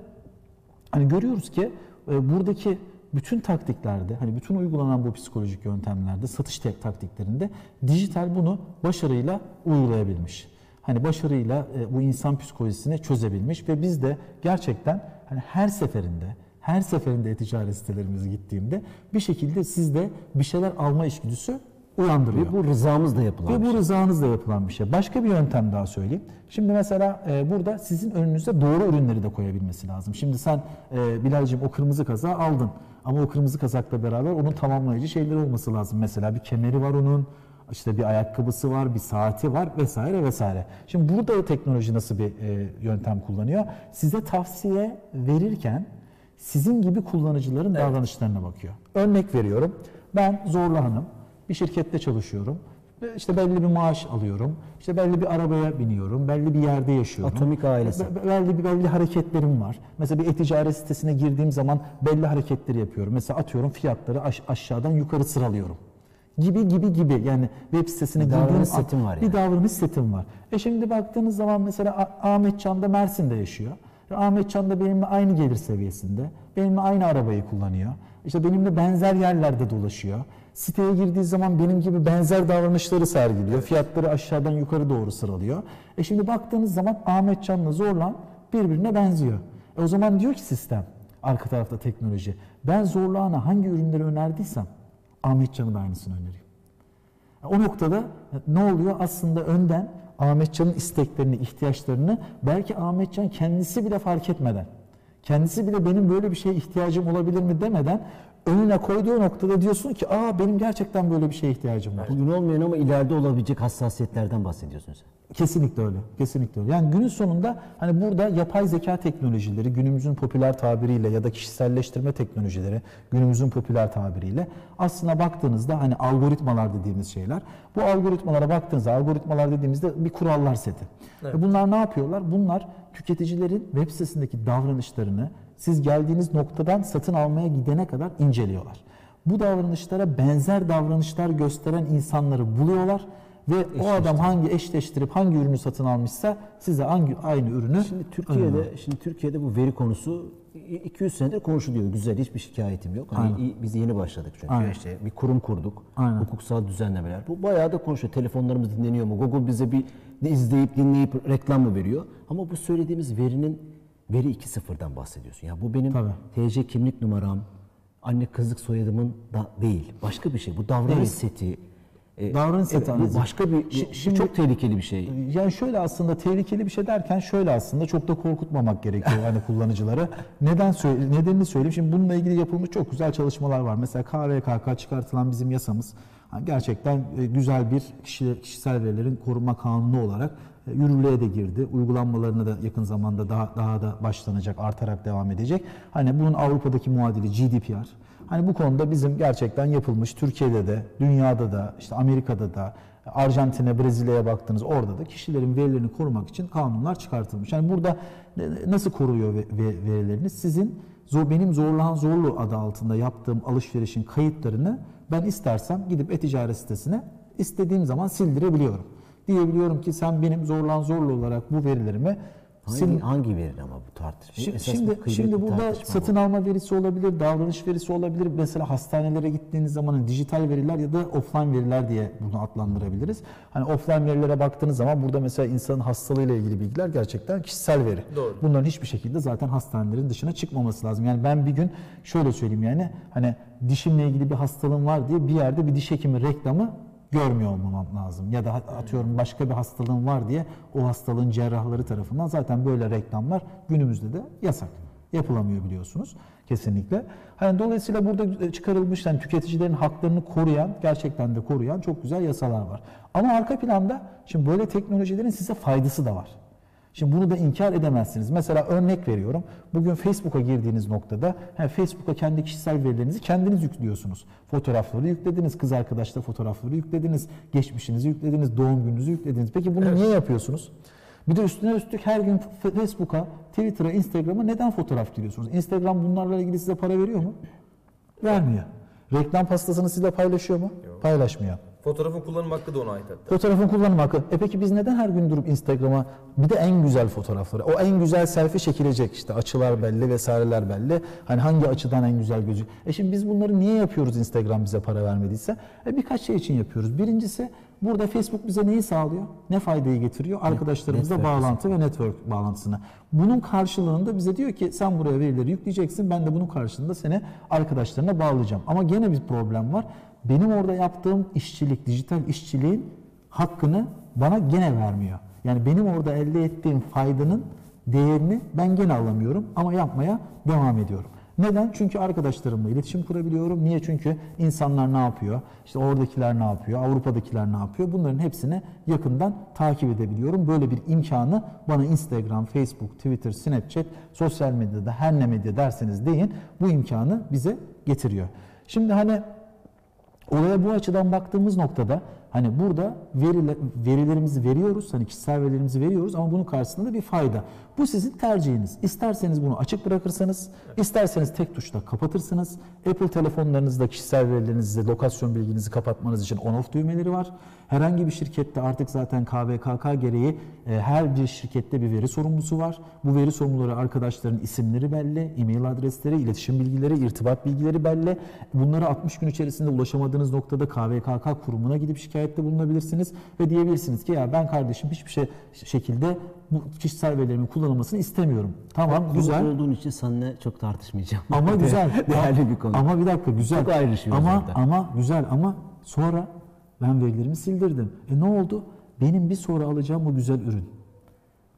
C: Hani görüyoruz ki e, buradaki bütün taktiklerde, hani bütün uygulanan bu psikolojik yöntemlerde, satış taktiklerinde dijital bunu başarıyla uygulayabilmiş. Hani başarıyla e, bu insan psikolojisini çözebilmiş ve biz de gerçekten hani her seferinde her seferinde e-ticaret sitelerimize gittiğimde bir şekilde sizde bir şeyler alma içgüdüsü uyandırıyor.
A: Ve bu rızamızla yapılan
C: Ve bu
A: şey.
C: rızanızla yapılan bir şey. Başka bir yöntem daha söyleyeyim. Şimdi mesela e, burada sizin önünüze doğru ürünleri de koyabilmesi lazım. Şimdi sen e, Bilal'cim o kırmızı kazağı aldın. Ama o kırmızı kazakla beraber onun tamamlayıcı şeyleri olması lazım. Mesela bir kemeri var onun, işte bir ayakkabısı var, bir saati var vesaire vesaire. Şimdi burada teknoloji nasıl bir e, yöntem kullanıyor? Size tavsiye verirken sizin gibi kullanıcıların davranışlarına bakıyor. Örnek veriyorum. Ben Zorlu Hanım, bir şirkette çalışıyorum. İşte belli bir maaş alıyorum. İşte belli bir arabaya biniyorum. Belli bir yerde yaşıyorum.
A: Atomik ailesi.
C: Be- belli bir belli hareketlerim var. Mesela bir e-ticaret sitesine girdiğim zaman belli hareketleri yapıyorum. Mesela atıyorum fiyatları aş- aşağıdan yukarı sıralıyorum. Gibi gibi gibi yani web sitesine
A: Bir davranış setim var
C: bir
A: yani.
C: davranış setim var. E şimdi baktığınız zaman mesela Ahmet Can da Mersin'de yaşıyor. Ve Ahmet Can da benimle aynı gelir seviyesinde. Benimle aynı arabayı kullanıyor. İşte benimle benzer yerlerde dolaşıyor. Siteye girdiği zaman benim gibi benzer davranışları sergiliyor. Fiyatları aşağıdan yukarı doğru sıralıyor. E şimdi baktığınız zaman Ahmet Can'la Zorlan birbirine benziyor. E o zaman diyor ki sistem, arka tarafta teknoloji, ben Zorlan'a hangi ürünleri önerdiysem Ahmet Can'a da aynısını öneriyor. O noktada ne oluyor? Aslında önden Ahmetcan'ın isteklerini, ihtiyaçlarını belki Ahmetcan kendisi bile fark etmeden, kendisi bile benim böyle bir şeye ihtiyacım olabilir mi demeden önüne koyduğu noktada diyorsun ki aa benim gerçekten böyle bir şeye ihtiyacım var.
A: Bugün olmayan ama ileride olabilecek hassasiyetlerden bahsediyorsun sen.
C: Kesinlikle öyle. Kesinlikle öyle. Yani günün sonunda hani burada yapay zeka teknolojileri günümüzün popüler tabiriyle ya da kişiselleştirme teknolojileri günümüzün popüler tabiriyle aslında baktığınızda hani algoritmalar dediğimiz şeyler. Bu algoritmalara baktığınızda algoritmalar dediğimizde bir kurallar seti. Ve bunlar ne yapıyorlar? Bunlar tüketicilerin web sitesindeki davranışlarını siz geldiğiniz noktadan satın almaya gidene kadar inceliyorlar. Bu davranışlara benzer davranışlar gösteren insanları buluyorlar ve o adam hangi eşleştirip hangi ürünü satın almışsa size hangi aynı ürünü
A: Şimdi Türkiye'de şimdi Türkiye'de bu veri konusu 200 senedir konuşuluyor. Güzel hiçbir şikayetim yok. Hani
C: Aynen.
A: biz yeni başladık çünkü.
C: Aynen.
A: İşte bir kurum kurduk.
C: Aynen.
A: Hukuksal düzenlemeler. Bu bayağı da konuşuyor. Telefonlarımız dinleniyor mu? Google bize bir izleyip dinleyip reklam mı veriyor? Ama bu söylediğimiz verinin veri 2.0'dan bahsediyorsun. Ya bu benim
C: Tabii.
A: TC kimlik numaram, anne kızlık soyadımın da değil. Başka bir şey. Bu davranış
C: Değil.
A: seti. E,
C: Davranış
A: evet, bu
C: analizi.
A: başka bir
C: şimdi-
A: çok tehlikeli bir şey.
C: Yani şöyle aslında tehlikeli bir şey derken şöyle aslında çok da korkutmamak gerekiyor hani [LAUGHS] kullanıcıları. Neden söyle, nedenini söyleyeyim. Şimdi bununla ilgili yapılmış çok güzel çalışmalar var. Mesela KVKK çıkartılan bizim yasamız gerçekten e, güzel bir kişi, kişisel verilerin koruma kanunu olarak e, yürürlüğe de girdi. Uygulanmalarına da yakın zamanda daha daha da başlanacak, artarak devam edecek. Hani bunun Avrupa'daki muadili GDPR. Hani bu konuda bizim gerçekten yapılmış Türkiye'de de, dünyada da, işte Amerika'da da, Arjantin'e, Brezilya'ya baktınız orada da kişilerin verilerini korumak için kanunlar çıkartılmış. Yani burada nasıl koruyor ve- ve- verilerini? Sizin benim Zorlahan Zorlu adı altında yaptığım alışverişin kayıtlarını ben istersem gidip e-ticaret sitesine istediğim zaman sildirebiliyorum. Diyebiliyorum ki sen benim Zorlahan Zorlu olarak bu verilerimi sil,
A: Hangi, hangi verinin ama bu tartışma?
C: Şi-
A: Esas
C: Şimdi şimdi burada
A: tartışma bu.
C: satın alma verisi olabilir, davranış verisi olabilir. Mesela hastanelere gittiğiniz zaman hani dijital veriler ya da offline veriler diye bunu adlandırabiliriz. Hani offline verilere baktığınız zaman burada mesela insanın hastalığıyla ilgili bilgiler gerçekten kişisel veri.
B: Doğru.
C: Bunların hiçbir şekilde zaten hastanelerin dışına çıkmaması lazım. Yani ben bir gün şöyle söyleyeyim yani hani dişimle ilgili bir hastalığım var diye bir yerde bir diş hekimi reklamı görmüyor olmam lazım. Ya da atıyorum başka bir hastalığım var diye o hastalığın cerrahları tarafından zaten böyle reklamlar günümüzde de yasak. Yapılamıyor biliyorsunuz kesinlikle. Hani dolayısıyla burada çıkarılmış yani tüketicilerin haklarını koruyan, gerçekten de koruyan çok güzel yasalar var. Ama arka planda şimdi böyle teknolojilerin size faydası da var. Şimdi bunu da inkar edemezsiniz. Mesela örnek veriyorum. Bugün Facebook'a girdiğiniz noktada he, Facebook'a kendi kişisel verilerinizi kendiniz yüklüyorsunuz. Fotoğrafları yüklediniz, kız arkadaşla fotoğrafları yüklediniz, geçmişinizi yüklediniz, doğum gününüzü yüklediniz. Peki bunu niye yapıyorsunuz? Bir de üstüne üstlük her gün Facebook'a, Twitter'a, Instagram'a neden fotoğraf giriyorsunuz? Instagram bunlarla ilgili size para veriyor mu? Vermiyor. Reklam pastasını sizle paylaşıyor mu? Paylaşmıyor.
B: Fotoğrafın kullanım hakkı da ona ait hatta.
C: Fotoğrafın kullanım hakkı. E peki biz neden her gün durup Instagram'a bir de en güzel fotoğrafları, o en güzel selfie çekilecek işte açılar belli vesaireler belli. Hani hangi açıdan en güzel gözü. E şimdi biz bunları niye yapıyoruz Instagram bize para vermediyse? E birkaç şey için yapıyoruz. Birincisi burada Facebook bize neyi sağlıyor? Ne faydayı getiriyor? Arkadaşlarımızla
A: network
C: bağlantı ve network bağlantısına. Bunun karşılığında bize diyor ki sen buraya verileri yükleyeceksin. Ben de bunun karşılığında seni arkadaşlarına bağlayacağım. Ama gene bir problem var. Benim orada yaptığım işçilik, dijital işçiliğin hakkını bana gene vermiyor. Yani benim orada elde ettiğim faydanın değerini ben gene alamıyorum ama yapmaya devam ediyorum. Neden? Çünkü arkadaşlarımla iletişim kurabiliyorum. Niye? Çünkü insanlar ne yapıyor? İşte oradakiler ne yapıyor? Avrupa'dakiler ne yapıyor? Bunların hepsini yakından takip edebiliyorum. Böyle bir imkanı bana Instagram, Facebook, Twitter, Snapchat, sosyal medyada her ne medya derseniz deyin bu imkanı bize getiriyor. Şimdi hani Olaya bu açıdan baktığımız noktada hani burada verile, verilerimizi veriyoruz, hani kişisel verilerimizi veriyoruz ama bunun karşısında da bir fayda. Bu sizin tercihiniz. İsterseniz bunu açık bırakırsanız, isterseniz tek tuşla kapatırsınız. Apple telefonlarınızda kişisel verilerinizi, lokasyon bilginizi kapatmanız için on-off düğmeleri var. Herhangi bir şirkette artık zaten KVKK gereği e, her bir şirkette bir veri sorumlusu var. Bu veri sorumluları arkadaşların isimleri belli, e-mail adresleri, iletişim bilgileri, irtibat bilgileri belli. Bunları 60 gün içerisinde ulaşamadığınız noktada KVKK kurumuna gidip şikayette bulunabilirsiniz ve diyebilirsiniz ki ya ben kardeşim hiçbir şey şekilde bu kişisel verilerimin kullanılmasını istemiyorum. Tamam
A: Konuk
C: güzel.
A: olduğun için seninle çok tartışmayacağım.
C: Ama [LAUGHS] güzel. [LAUGHS]
A: Değerli bir konu.
C: Ama bir dakika güzel.
A: Çok ayrışıyoruz
C: Ama
A: orada.
C: ama güzel ama sonra ben verilerimi sildirdim. E ne oldu? Benim bir sonra alacağım o güzel ürün.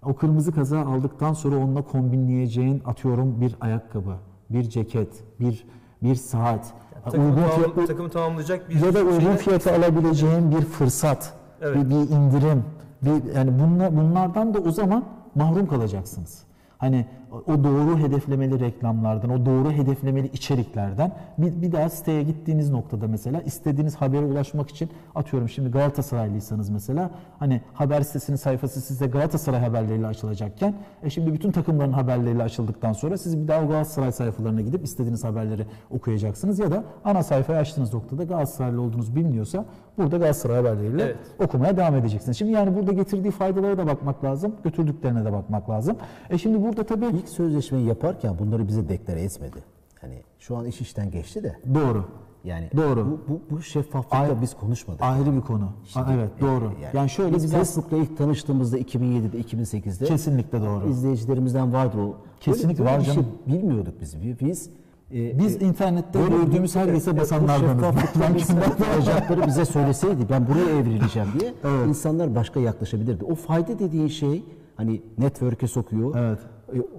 C: O kırmızı kazağı aldıktan sonra onunla kombinleyeceğin atıyorum bir ayakkabı, bir ceket, bir bir saat.
B: Takımı,
C: uygun
B: tamam- takımı tamamlayacak bir
C: ya da uygun fiyata alabileceğin bir fırsat,
B: Evet.
C: bir, bir indirim, bir yani bunlar, bunlardan da o zaman mahrum kalacaksınız. Hani o doğru hedeflemeli reklamlardan, o doğru hedeflemeli içeriklerden bir, bir daha siteye gittiğiniz noktada mesela istediğiniz habere ulaşmak için atıyorum şimdi Galatasaraylıysanız mesela hani haber sitesinin sayfası size Galatasaray haberleriyle açılacakken e şimdi bütün takımların haberleriyle açıldıktan sonra siz bir daha o Galatasaray sayfalarına gidip istediğiniz haberleri okuyacaksınız ya da ana sayfayı açtığınız noktada Galatasaraylı olduğunuz biliniyorsa burada Galatasaray haberleriyle
B: Evet.
C: okumaya devam edeceksiniz. Şimdi yani burada getirdiği faydalara da bakmak lazım, götürdüklerine de bakmak lazım. E şimdi burada tabii
A: İlk sözleşmeyi yaparken bunları bize deklare etmedi. Yani şu an iş işten geçti de.
C: doğru.
A: Yani
C: Doğru.
A: bu, bu, bu şeffaflıkta
C: Ay-
A: biz konuşmadık.
C: Ayrı bir konu. Ha, evet doğru. Yani, şöyle
A: biz Facebook'la ilk tanıştığımızda 2007'de 2008'de
C: kesinlikle doğru.
A: izleyicilerimizden vardır o.
C: Kesinlikle var canım.
A: Şey bilmiyorduk biz. Biz e,
C: Biz
A: e,
C: internette gördüğümüz
A: e,
C: basanlardanız.
A: şeffaflıkla
C: Ben
A: biz
C: kimden- [LAUGHS]
A: yapacakları bize söyleseydi ben buraya evrileceğim diye
C: Evet.
A: insanlar başka yaklaşabilirdi. O fayda dediğin şey hani network'e sokuyor.
C: Evet.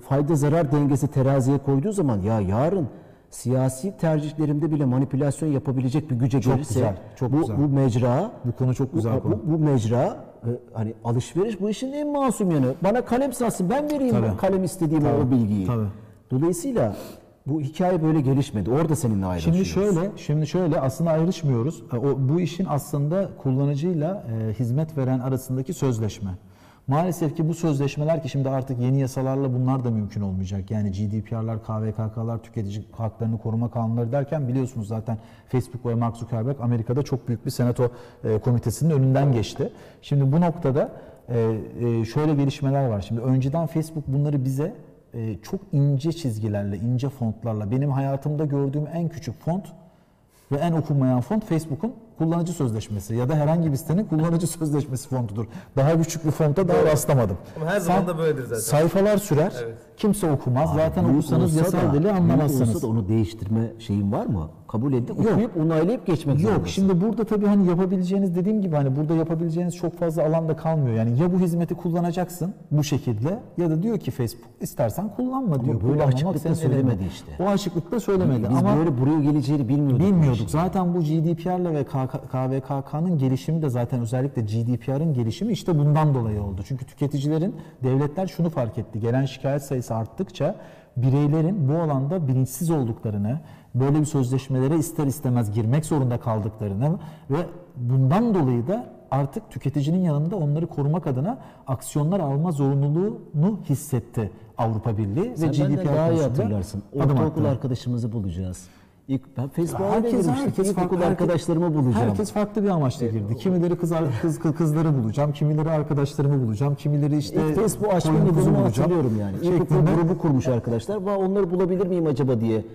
A: Fayda zarar dengesi teraziye koyduğu zaman ya yarın siyasi tercihlerimde bile manipülasyon yapabilecek bir güce
C: Çok
A: gelirse
C: güzel, çok
A: bu,
C: güzel.
A: bu mecra
C: Bu konu çok güzel
A: bu,
C: konu.
A: bu, bu mecra e, hani alışveriş bu işin en masum yanı. Bana kalem satsın ben vereyim
C: Tabii.
A: kalem istediğim o bilgiyi.
C: tabii.
A: Dolayısıyla bu hikaye böyle gelişmedi. Orada seninle ayrışıyoruz.
C: Şimdi şöyle, şimdi şöyle aslında ayrışmıyoruz. E, O bu işin aslında kullanıcıyla e, hizmet veren arasındaki sözleşme. Maalesef ki bu sözleşmeler ki şimdi artık yeni yasalarla bunlar da mümkün olmayacak. Yani GDPR'lar, KVKK'lar, tüketici haklarını koruma kanunları derken biliyorsunuz zaten Facebook ve Mark Zuckerberg Amerika'da çok büyük bir senato e, komitesinin önünden geçti. Şimdi bu noktada e, e, şöyle gelişmeler var. Şimdi önceden Facebook bunları bize çok ince çizgilerle, ince fontlarla benim hayatımda gördüğüm en küçük font ve en okunmayan font Facebook'un kullanıcı sözleşmesi ya da herhangi bir sitenin kullanıcı [LAUGHS] sözleşmesi fontudur. Daha küçük bir fonta daha rastlamadım.
B: Ama her zaman da böyledir zaten.
C: Sayfalar sürer.
B: Evet.
C: Kimse okumaz. zaten
A: Büyük
C: okusanız
A: olsa
C: yasal dili anlamazsınız.
A: olsa da onu değiştirme şeyin var mı? Kabul edip okuyup onaylayıp geçmek
C: Yok
A: zorundasın.
C: şimdi burada tabii hani yapabileceğiniz dediğim gibi hani burada yapabileceğiniz çok fazla alanda kalmıyor. Yani ya bu hizmeti kullanacaksın bu şekilde ya da diyor ki Facebook istersen kullanma diyor.
A: böyle
C: Kullanmamak
A: açıklıkla
C: senin
A: söylemedi
C: elinde.
A: işte.
C: O açıklıkla söylemedi
A: Biz
C: ama
A: böyle buraya geleceğini bilmiyorduk.
C: Bilmiyorduk. Zaten bu GDPR'la ve KVKK'nın gelişimi de zaten özellikle GDPR'ın gelişimi işte bundan dolayı oldu. Çünkü tüketicilerin, devletler şunu fark etti. Gelen şikayet sayısı arttıkça bireylerin bu alanda bilinçsiz olduklarını, böyle bir sözleşmelere ister istemez girmek zorunda kaldıklarını ve bundan dolayı da artık tüketicinin yanında onları korumak adına aksiyonlar alma zorunluluğunu hissetti Avrupa Birliği
A: Sen
C: ve GDPR
A: daha iyi hatırlarsın. Ortaokul arkadaşımızı bulacağız. İlk, Facebook'a
C: Herkes,
A: herkes,
C: farklı,
A: arkadaşlarımı bulacağım.
C: Herkes farklı bir amaçla girdi. Kimileri kız, kız kız- kızları bulacağım, kimileri arkadaşlarımı bulacağım, kimileri işte
A: İlk Facebook grubu
C: bulacağım
A: hatırlıyorum yani.
C: Şeklinde.
A: grubu kurmuş arkadaşlar. Va onları bulabilir miyim acaba diye.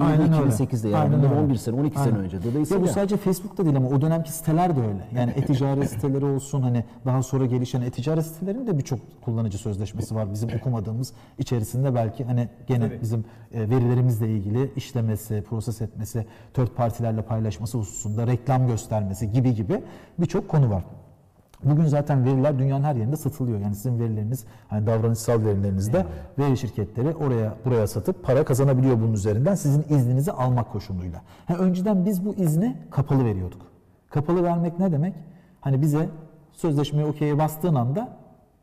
C: Aynen öyle.
A: 2007-2008'de yani.
C: Aynen
A: Bundan
C: öyle.
A: 11 sene, 12 sene
C: Aynen.
A: önce.
C: Ya
A: Dolayısıyla
C: bu sadece Facebook'ta değil ama o dönemki siteler de öyle. Yani [LAUGHS] e-ticaret siteleri olsun hani daha sonra gelişen e-ticaret sitelerinin de birçok kullanıcı sözleşmesi var. Bizim okumadığımız içerisinde belki hani gene bizim e, verilerimizle ilgili işlemesi, proses etmesi, third partilerle paylaşması hususunda reklam göstermesi gibi gibi birçok konu var. Bugün zaten veriler dünyanın her yerinde satılıyor. Yani sizin verileriniz, hani davranışsal verilerinizde veri şirketleri oraya buraya satıp para kazanabiliyor bunun üzerinden sizin izninizi almak koşuluyla. Ha, önceden biz bu izni kapalı veriyorduk. Kapalı vermek ne demek? Hani bize sözleşmeye okey'e bastığın anda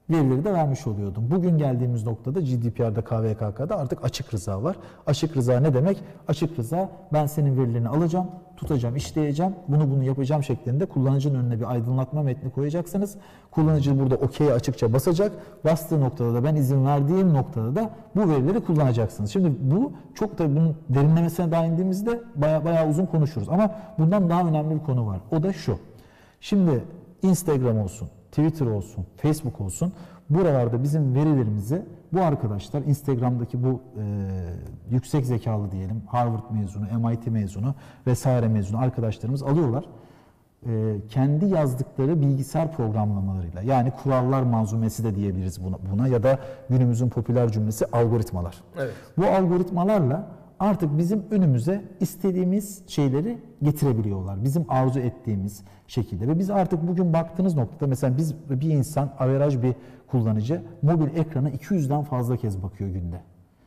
C: verileri de vermiş oluyordum. Bugün geldiğimiz noktada GDPR'da KVKK'da artık açık rıza var. Açık rıza ne demek? Açık rıza ben senin verilerini alacağım, tutacağım, işleyeceğim, bunu bunu yapacağım şeklinde kullanıcının önüne bir aydınlatma metni koyacaksınız. Kullanıcı burada okey'e açıkça basacak. Bastığı noktada da ben izin verdiğim noktada da bu verileri kullanacaksınız. Şimdi bu çok da bunun derinlemesine daha indiğimizde bayağı, bayağı uzun konuşuruz. Ama bundan daha önemli bir konu var. O da şu. Şimdi Instagram olsun, Twitter olsun, Facebook olsun buralarda bizim verilerimizi bu arkadaşlar Instagram'daki bu e, yüksek zekalı diyelim Harvard mezunu, MIT mezunu vesaire mezunu arkadaşlarımız alıyorlar. E, kendi yazdıkları bilgisayar programlamalarıyla yani kurallar manzumesi de diyebiliriz buna, buna ya da günümüzün popüler cümlesi algoritmalar.
B: Evet.
C: Bu algoritmalarla artık bizim önümüze istediğimiz şeyleri getirebiliyorlar. Bizim arzu ettiğimiz şekilde. Ve biz artık bugün baktığınız noktada mesela biz bir insan averaj bir kullanıcı mobil ekrana 200'den fazla kez bakıyor günde.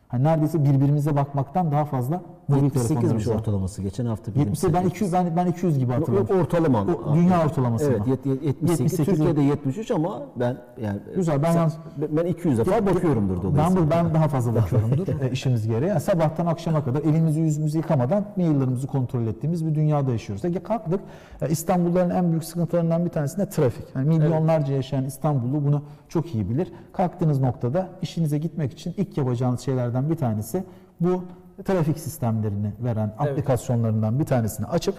C: Hani neredeyse birbirimize bakmaktan daha fazla mobil
A: 78'miş
C: telefonlarımıza.
A: ortalaması geçen hafta. bilim
C: 70 ben 200 ben, ben 200 gibi hatırlıyorum.
A: yok, ortalama.
C: O dünya ortalaması
A: Evet,
C: mı?
A: yet- yet- 78,
C: 78
A: Türkiye'de 73 ama ben yani
C: Güzel, ben
A: sen-
C: yalnız-
A: ben 200 defa bakıyorumdur
C: Ben,
A: dolayısıyla.
C: bu- ben daha fazla [LAUGHS] bakıyorumdur e, işimiz gereği. Yani sabahtan akşama kadar elimizi yüzümüzü yıkamadan maillerimizi kontrol ettiğimiz bir dünyada yaşıyoruz. Ya kalktık e, İstanbulluların en büyük sıkıntılarından bir tanesi de trafik. Yani milyonlarca yaşayan İstanbullu bunu çok iyi bilir. Kalktığınız noktada işinize gitmek için ilk yapacağınız şeylerden bir tanesi bu trafik sistemlerini veren aplikasyonlarından bir tanesini açıp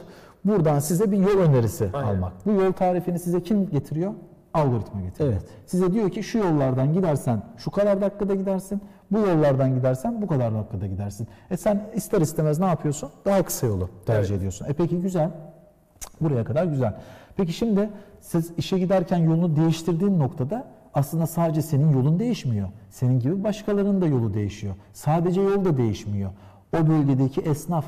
C: buradan size bir yol önerisi
B: Aynen.
C: almak. Bu yol tarifini size kim getiriyor? Algoritma getiriyor.
A: Evet.
C: Size diyor ki şu yollardan gidersen şu kadar dakikada gidersin. Bu yollardan gidersen bu kadar dakikada gidersin. E sen ister istemez ne yapıyorsun? Daha kısa yolu tercih
B: Evet.
C: ediyorsun. E peki güzel. Buraya kadar güzel. Peki şimdi siz işe giderken yolunu değiştirdiğin noktada aslında sadece senin yolun değişmiyor. Senin gibi başkalarının da yolu değişiyor. Sadece yol da değişmiyor. O bölgedeki esnaf,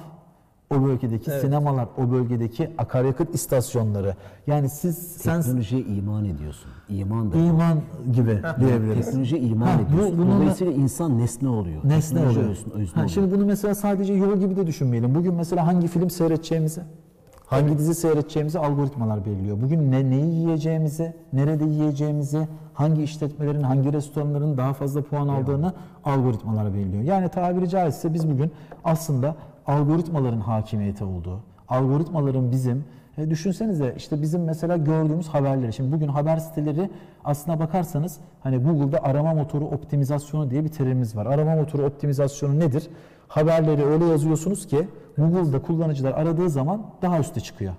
C: o bölgedeki
B: Evet.
C: sinemalar, o bölgedeki akaryakıt istasyonları. Yani siz sen
A: Teknolojiye iman ediyorsun. İman da.
C: iman gibi diyebiliriz.
A: Teknolojiye iman
C: Ha, bu-
A: ediyorsun.
C: bununla-
A: Dolayısıyla insan nesne oluyor.
C: Nesne
A: Teknoloji
C: oluyor.
A: özne
C: Ha,
A: oluyor.
C: şimdi bunu mesela sadece yol gibi de düşünmeyelim. Bugün mesela hangi film seyredeceğimizi, hangi dizi seyredeceğimizi algoritmalar belirliyor. Bugün ne neyi yiyeceğimizi, nerede yiyeceğimizi, hangi işletmelerin, hangi restoranların daha fazla puan aldığını algoritmalar belirliyor. Yani tabiri caizse biz bugün aslında algoritmaların hakimiyeti olduğu, algoritmaların bizim e, düşünsenize işte bizim mesela gördüğümüz haberleri. Şimdi bugün haber siteleri aslına bakarsanız hani Google'da arama motoru optimizasyonu diye bir terimimiz var. Arama motoru optimizasyonu nedir? Haberleri öyle yazıyorsunuz ki Google'da kullanıcılar aradığı zaman daha üste çıkıyor.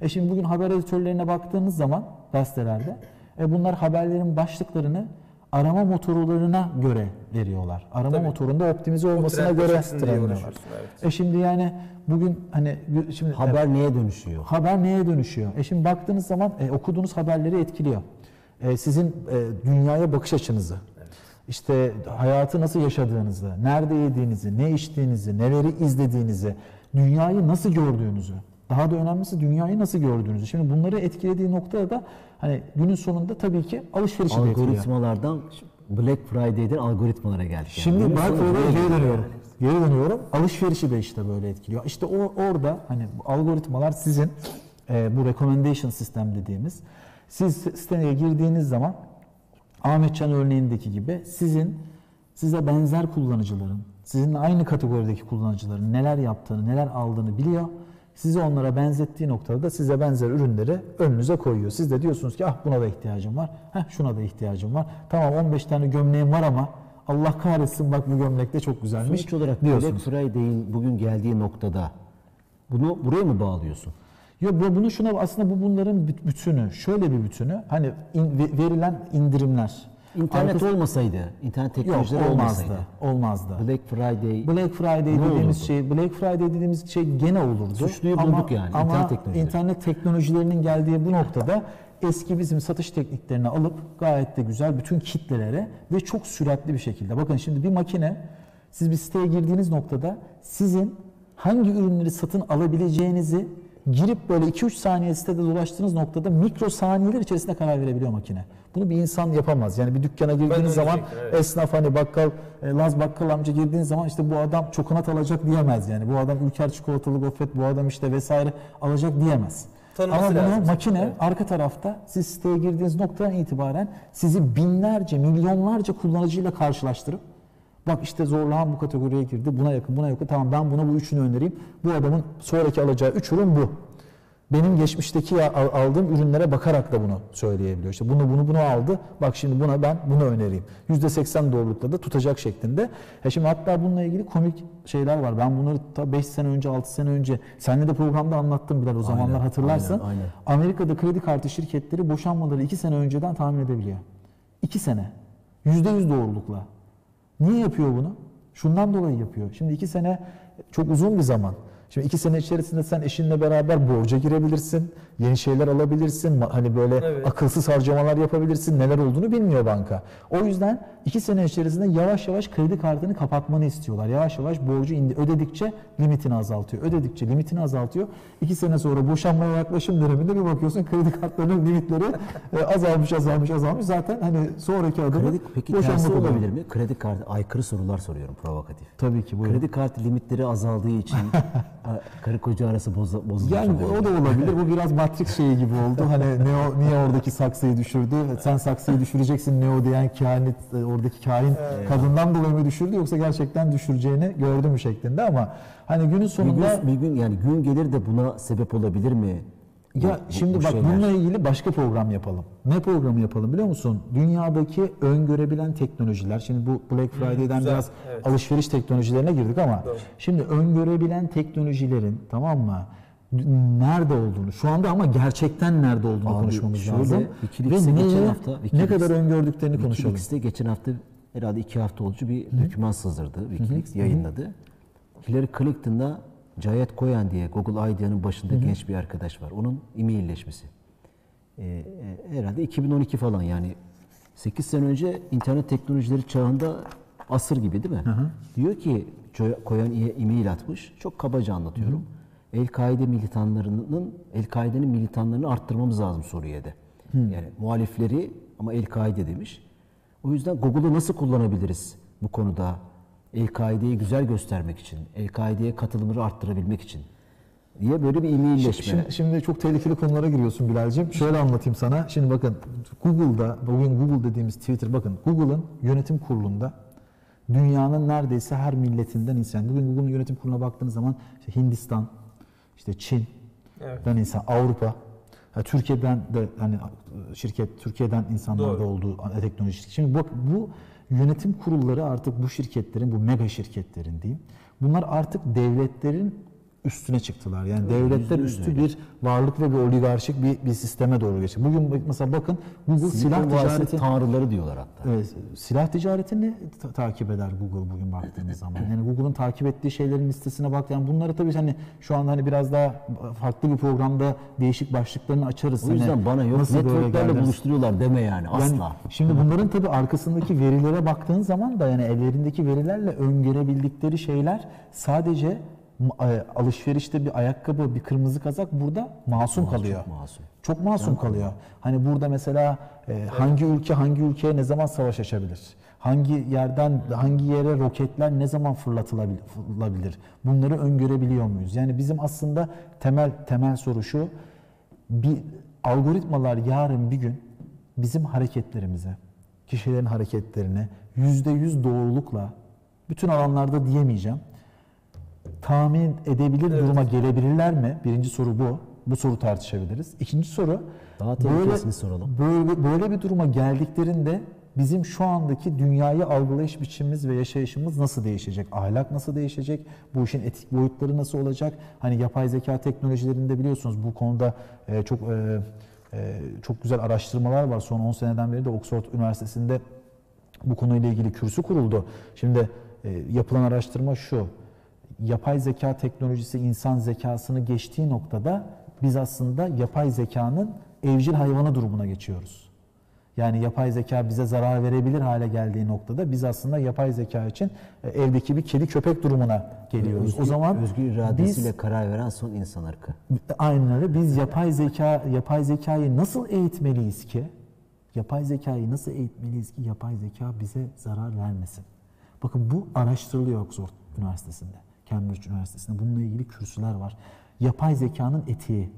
C: E şimdi bugün haber editörlerine baktığınız zaman gazetelerde e bunlar haberlerin başlıklarını arama motorlarına göre veriyorlar. Arama
B: Tabii.
C: motorunda optimize olmasına göre trendliyorlar.
B: evet.
C: E şimdi yani bugün hani şimdi
A: Haber neye dönüşüyor?
C: Haber neye dönüşüyor? E şimdi baktığınız zaman e, okuduğunuz haberleri etkiliyor. E, sizin e, dünyaya bakış açınızı, işte hayatı nasıl yaşadığınızı, nerede yediğinizi, ne içtiğinizi, neleri izlediğinizi, dünyayı nasıl gördüğünüzü, daha da önemlisi dünyayı nasıl gördüğünüzü. Şimdi bunları etkilediği noktada da hani günün sonunda tabii ki alışverişi de etkiliyor.
A: Algoritmalardan Black Friday'den algoritmalara geldik. yani.
C: Şimdi Black Friday'e geri dönüyorum. Geri dönüyorum. Alışverişi de işte böyle etkiliyor. İşte o orada hani algoritmalar sizin e, bu recommendation sistem dediğimiz siz siteye girdiğiniz zaman Ahmetcan örneğindeki gibi sizin size benzer kullanıcıların, sizinle aynı kategorideki kullanıcıların neler yaptığını, neler aldığını biliyor. Sizi onlara benzettiği noktada da size benzer ürünleri önünüze koyuyor. Siz de diyorsunuz ki ah buna da ihtiyacım var, heh, şuna da ihtiyacım var. Tamam 15 tane gömleğim var ama Allah kahretsin bak bu gömlek de çok güzelmiş
A: Sonuç olarak Black
C: diyorsunuz.
A: Friday'in bugün geldiği noktada Bunu buraya mı bağlıyorsun?
C: Yok bu- bunu şuna aslında bu bunların büt- bütünü. Şöyle bir bütünü. Hani in- ve- verilen indirimler.
A: İnternet
C: Arkası-
A: olmasaydı, internet
C: Yok
A: teknolojileri
C: olmazdı.
A: olmasaydı.
C: Olmazdı.
A: Black Friday
C: Black Friday dediğimiz
A: olurdu?
C: şey, Black Friday dediğimiz şey gene olurdu.
A: Suçluyu
C: ama,
A: bulduk yani,
C: Ama
A: internet teknolojileri.
C: internet teknolojilerinin geldiği bu noktada eski bizim satış tekniklerini alıp gayet de güzel bütün kitlelere ve çok süratli bir şekilde. Bakın şimdi bir makine siz bir siteye girdiğiniz noktada sizin hangi ürünleri satın alabileceğinizi girip böyle 2-3 saniye sitede dolaştığınız noktada mikro saniyeler içerisinde karar verebiliyor makine. Bunu bir insan yapamaz. Yani bir dükkana girdiğiniz zaman
B: diyecektim, evet.
C: esnaf hani bakkal, e, Laz bakkal amca girdiğiniz zaman işte bu adam çokonat alacak diyemez yani. Bu adam ülker çikolatalı gofret, bu adam işte vesaire alacak diyemez.
B: Tanıması
C: Ama bunu
B: lazım.
C: makine
B: Evet.
C: arka tarafta siz siteye girdiğiniz noktadan itibaren sizi binlerce, milyonlarca kullanıcıyla karşılaştırıp Bak işte zorlanan bu kategoriye girdi. Buna yakın, buna yakın. Tamam ben buna bu üçünü önereyim. Bu adamın sonraki alacağı üç ürün bu. Benim geçmişteki aldığım ürünlere bakarak da bunu söyleyebiliyor. İşte bunu bunu bunu aldı. Bak şimdi buna ben bunu önereyim. %80 doğrulukla da tutacak şeklinde. Ya şimdi hatta bununla ilgili komik şeyler var. Ben bunları ta 5 sene önce, 6 sene önce seninle de programda anlattım Bilal o zamanlar hatırlarsın.
A: aynen, aynen.
C: Amerika'da kredi kartı şirketleri boşanmaları 2 sene önceden tahmin edebiliyor. 2 sene. %100 doğrulukla. Niye yapıyor bunu? Şundan dolayı yapıyor. Şimdi iki sene çok uzun bir zaman. Şimdi iki sene içerisinde sen eşinle beraber borca girebilirsin, yeni şeyler alabilirsin, hani böyle
B: Evet.
C: akılsız harcamalar yapabilirsin, neler olduğunu bilmiyor banka. O yüzden iki sene içerisinde yavaş yavaş kredi kartını kapatmanı istiyorlar. Yavaş yavaş borcu indi. ödedikçe limitini azaltıyor, ödedikçe limitini azaltıyor. İki sene sonra boşanmaya yaklaşım döneminde bir bakıyorsun kredi kartlarının limitleri e, azalmış, azalmış, azalmış. Zaten hani sonraki adımı
A: Kredi peki tersi olabilir mi? Kredi kartı aykırı sorular soruyorum provokatif.
C: Tabii ki buyurun.
A: Kredi kartı limitleri azaldığı için ha, [LAUGHS] karı koca arası bozulmuş.
C: Yani o da olabilir. Bu biraz Matrix şeyi gibi oldu. Hani Neo niye oradaki saksıyı düşürdü? Sen saksıyı düşüreceksin Neo diyen kahin, oradaki kahin kadından dolayı mı düşürdü yoksa gerçekten düşüreceğini gördü mü şeklinde ama hani günün
A: bir
C: sonunda
A: gün, bir gün yani gün gelir de buna sebep olabilir mi?
C: ya
A: Bu-
C: şimdi
A: bu
C: bak
A: şeyler.
C: bununla ilgili başka program yapalım. Ne programı yapalım biliyor musun? Dünyadaki öngörebilen teknolojiler. Şimdi bu Black Friday'den
B: güzel,
C: biraz
B: evet.
C: alışveriş teknolojilerine girdik ama
B: Doğru.
C: şimdi öngörebilen teknolojilerin tamam mı? Nerede olduğunu, şu anda ama gerçekten nerede olduğunu
A: Abi
C: konuşmamız
A: şöyle,
C: lazım.
A: Wikileaks'e
C: Ve
A: geçen
C: neye-
A: hafta-
C: ne
A: Wikileaks-
C: kadar öngördüklerini konuşalım.
A: Wikileaks'te geçen hafta herhalde iki hafta oldu bir doküman sızdırdı. Wikileaks yayınladı. Hillary Clinton'da Cayet Koyan diye Google IDEA'nın başında genç bir arkadaş var. Onun e-mailleşmesi. Ee, e, herhalde 2012 falan yani 8 sene önce internet teknolojileri çağında asır gibi değil mi? Diyor ki Koyan e-mail atmış. Çok kabaca anlatıyorum. El-Kaide militanlarının El-Kaide'nin militanlarını arttırmamız lazım Suriye'de. Yani muhalifleri ama El-Kaide demiş. O yüzden Google'u nasıl kullanabiliriz bu konuda? El-Kaide'yi güzel göstermek için, El-Kaide'ye katılımları arttırabilmek için diye böyle bir e-mailleşme.
C: Şimdi, şimdi çok tehlikeli konulara giriyorsun Bilal'cim. Şöyle anlatayım sana. Şimdi bakın Google'da, bugün Google dediğimiz Twitter, bakın Google'ın yönetim kurulunda dünyanın neredeyse her milletinden insan. Bugün Google'ın yönetim kuruluna baktığınız zaman işte Hindistan, işte Çin,
B: Evet.
C: insan, Avrupa, ha, Türkiye'den de hani şirket Türkiye'den insanlar da
B: Doğru.
C: olduğu teknoloji şirketi. Şimdi bak bu yönetim kurulları artık bu şirketlerin, bu mega şirketlerin diyeyim. Bunlar artık devletlerin üstüne çıktılar. Yani devletler üstü bir varlık ve bir oligarşik bir, bir sisteme doğru geçti. Bugün mesela bakın Google silah ticareti
A: tanrıları diyorlar hatta.
C: Evet, silah ticaretini ta- takip eder Google bugün baktığınız zaman. Yani Google'ın takip ettiği şeylerin listesine bak. Yani bunları tabii hani şu anda hani biraz daha farklı bir programda değişik başlıklarını açarız.
A: O yüzden
C: Hani
A: bana yok networklerle?
C: Yani
A: buluşturuyorlar deme yani asla.
C: şimdi bunların tabii arkasındaki verilere baktığın zaman da yani ellerindeki verilerle öngörebildikleri şeyler sadece alışverişte bir ayakkabı, bir kırmızı kazak burada masum kalıyor.
A: çok masum.
C: Çok masum kalıyor. Hani burada mesela e, hangi ülke hangi ülkeye ne zaman savaş açabilir? Hangi yerden hangi yere roketler ne zaman fırlatılabilir? fırlatılabilir? Bunları öngörebiliyor muyuz? Yani bizim aslında temel temel soru şu. Bir algoritmalar yarın bir gün bizim hareketlerimize, kişilerin hareketlerine yüzde yüz doğrulukla bütün alanlarda diyemeyeceğim. Tahmin edebilir duruma gelebilirler mi? Birinci soru bu. Bu soru tartışabiliriz. İkinci soru
A: Daha tehlikesini soralım.
C: Böyle, böyle bir duruma geldiklerinde bizim şu andaki dünyayı algılayış biçimimiz ve yaşayışımız nasıl değişecek? Ahlak nasıl değişecek? Bu işin etik boyutları nasıl olacak? Hani yapay zeka teknolojilerinde biliyorsunuz bu konuda e, çok e, e, çok güzel araştırmalar var. Son 10 seneden beri de Oxford Üniversitesi'nde bu konuyla ilgili kürsü kuruldu. Şimdi e, yapılan araştırma şu. Yapay zeka teknolojisi insan zekasını geçtiği noktada biz aslında yapay zekanın evcil hayvanı durumuna geçiyoruz. Yani yapay zeka bize zarar verebilir hale geldiği noktada biz aslında yapay zeka için e, evdeki bir kedi köpek durumuna geliyoruz.
A: Özgür,
C: o zaman
A: özgür iradesiyle
C: biz
A: karar veren son insan ırkı.
C: Aynen öyle. Biz yapay zeka yapay zekayı nasıl eğitmeliyiz ki? Yapay zekayı nasıl eğitmeliyiz ki yapay zeka bize zarar vermesin? Bakın bu araştırılıyor Oxford Üniversitesi'nde, Cambridge Üniversitesi'nde. Bununla ilgili kürsüler var. Yapay zekanın etiği,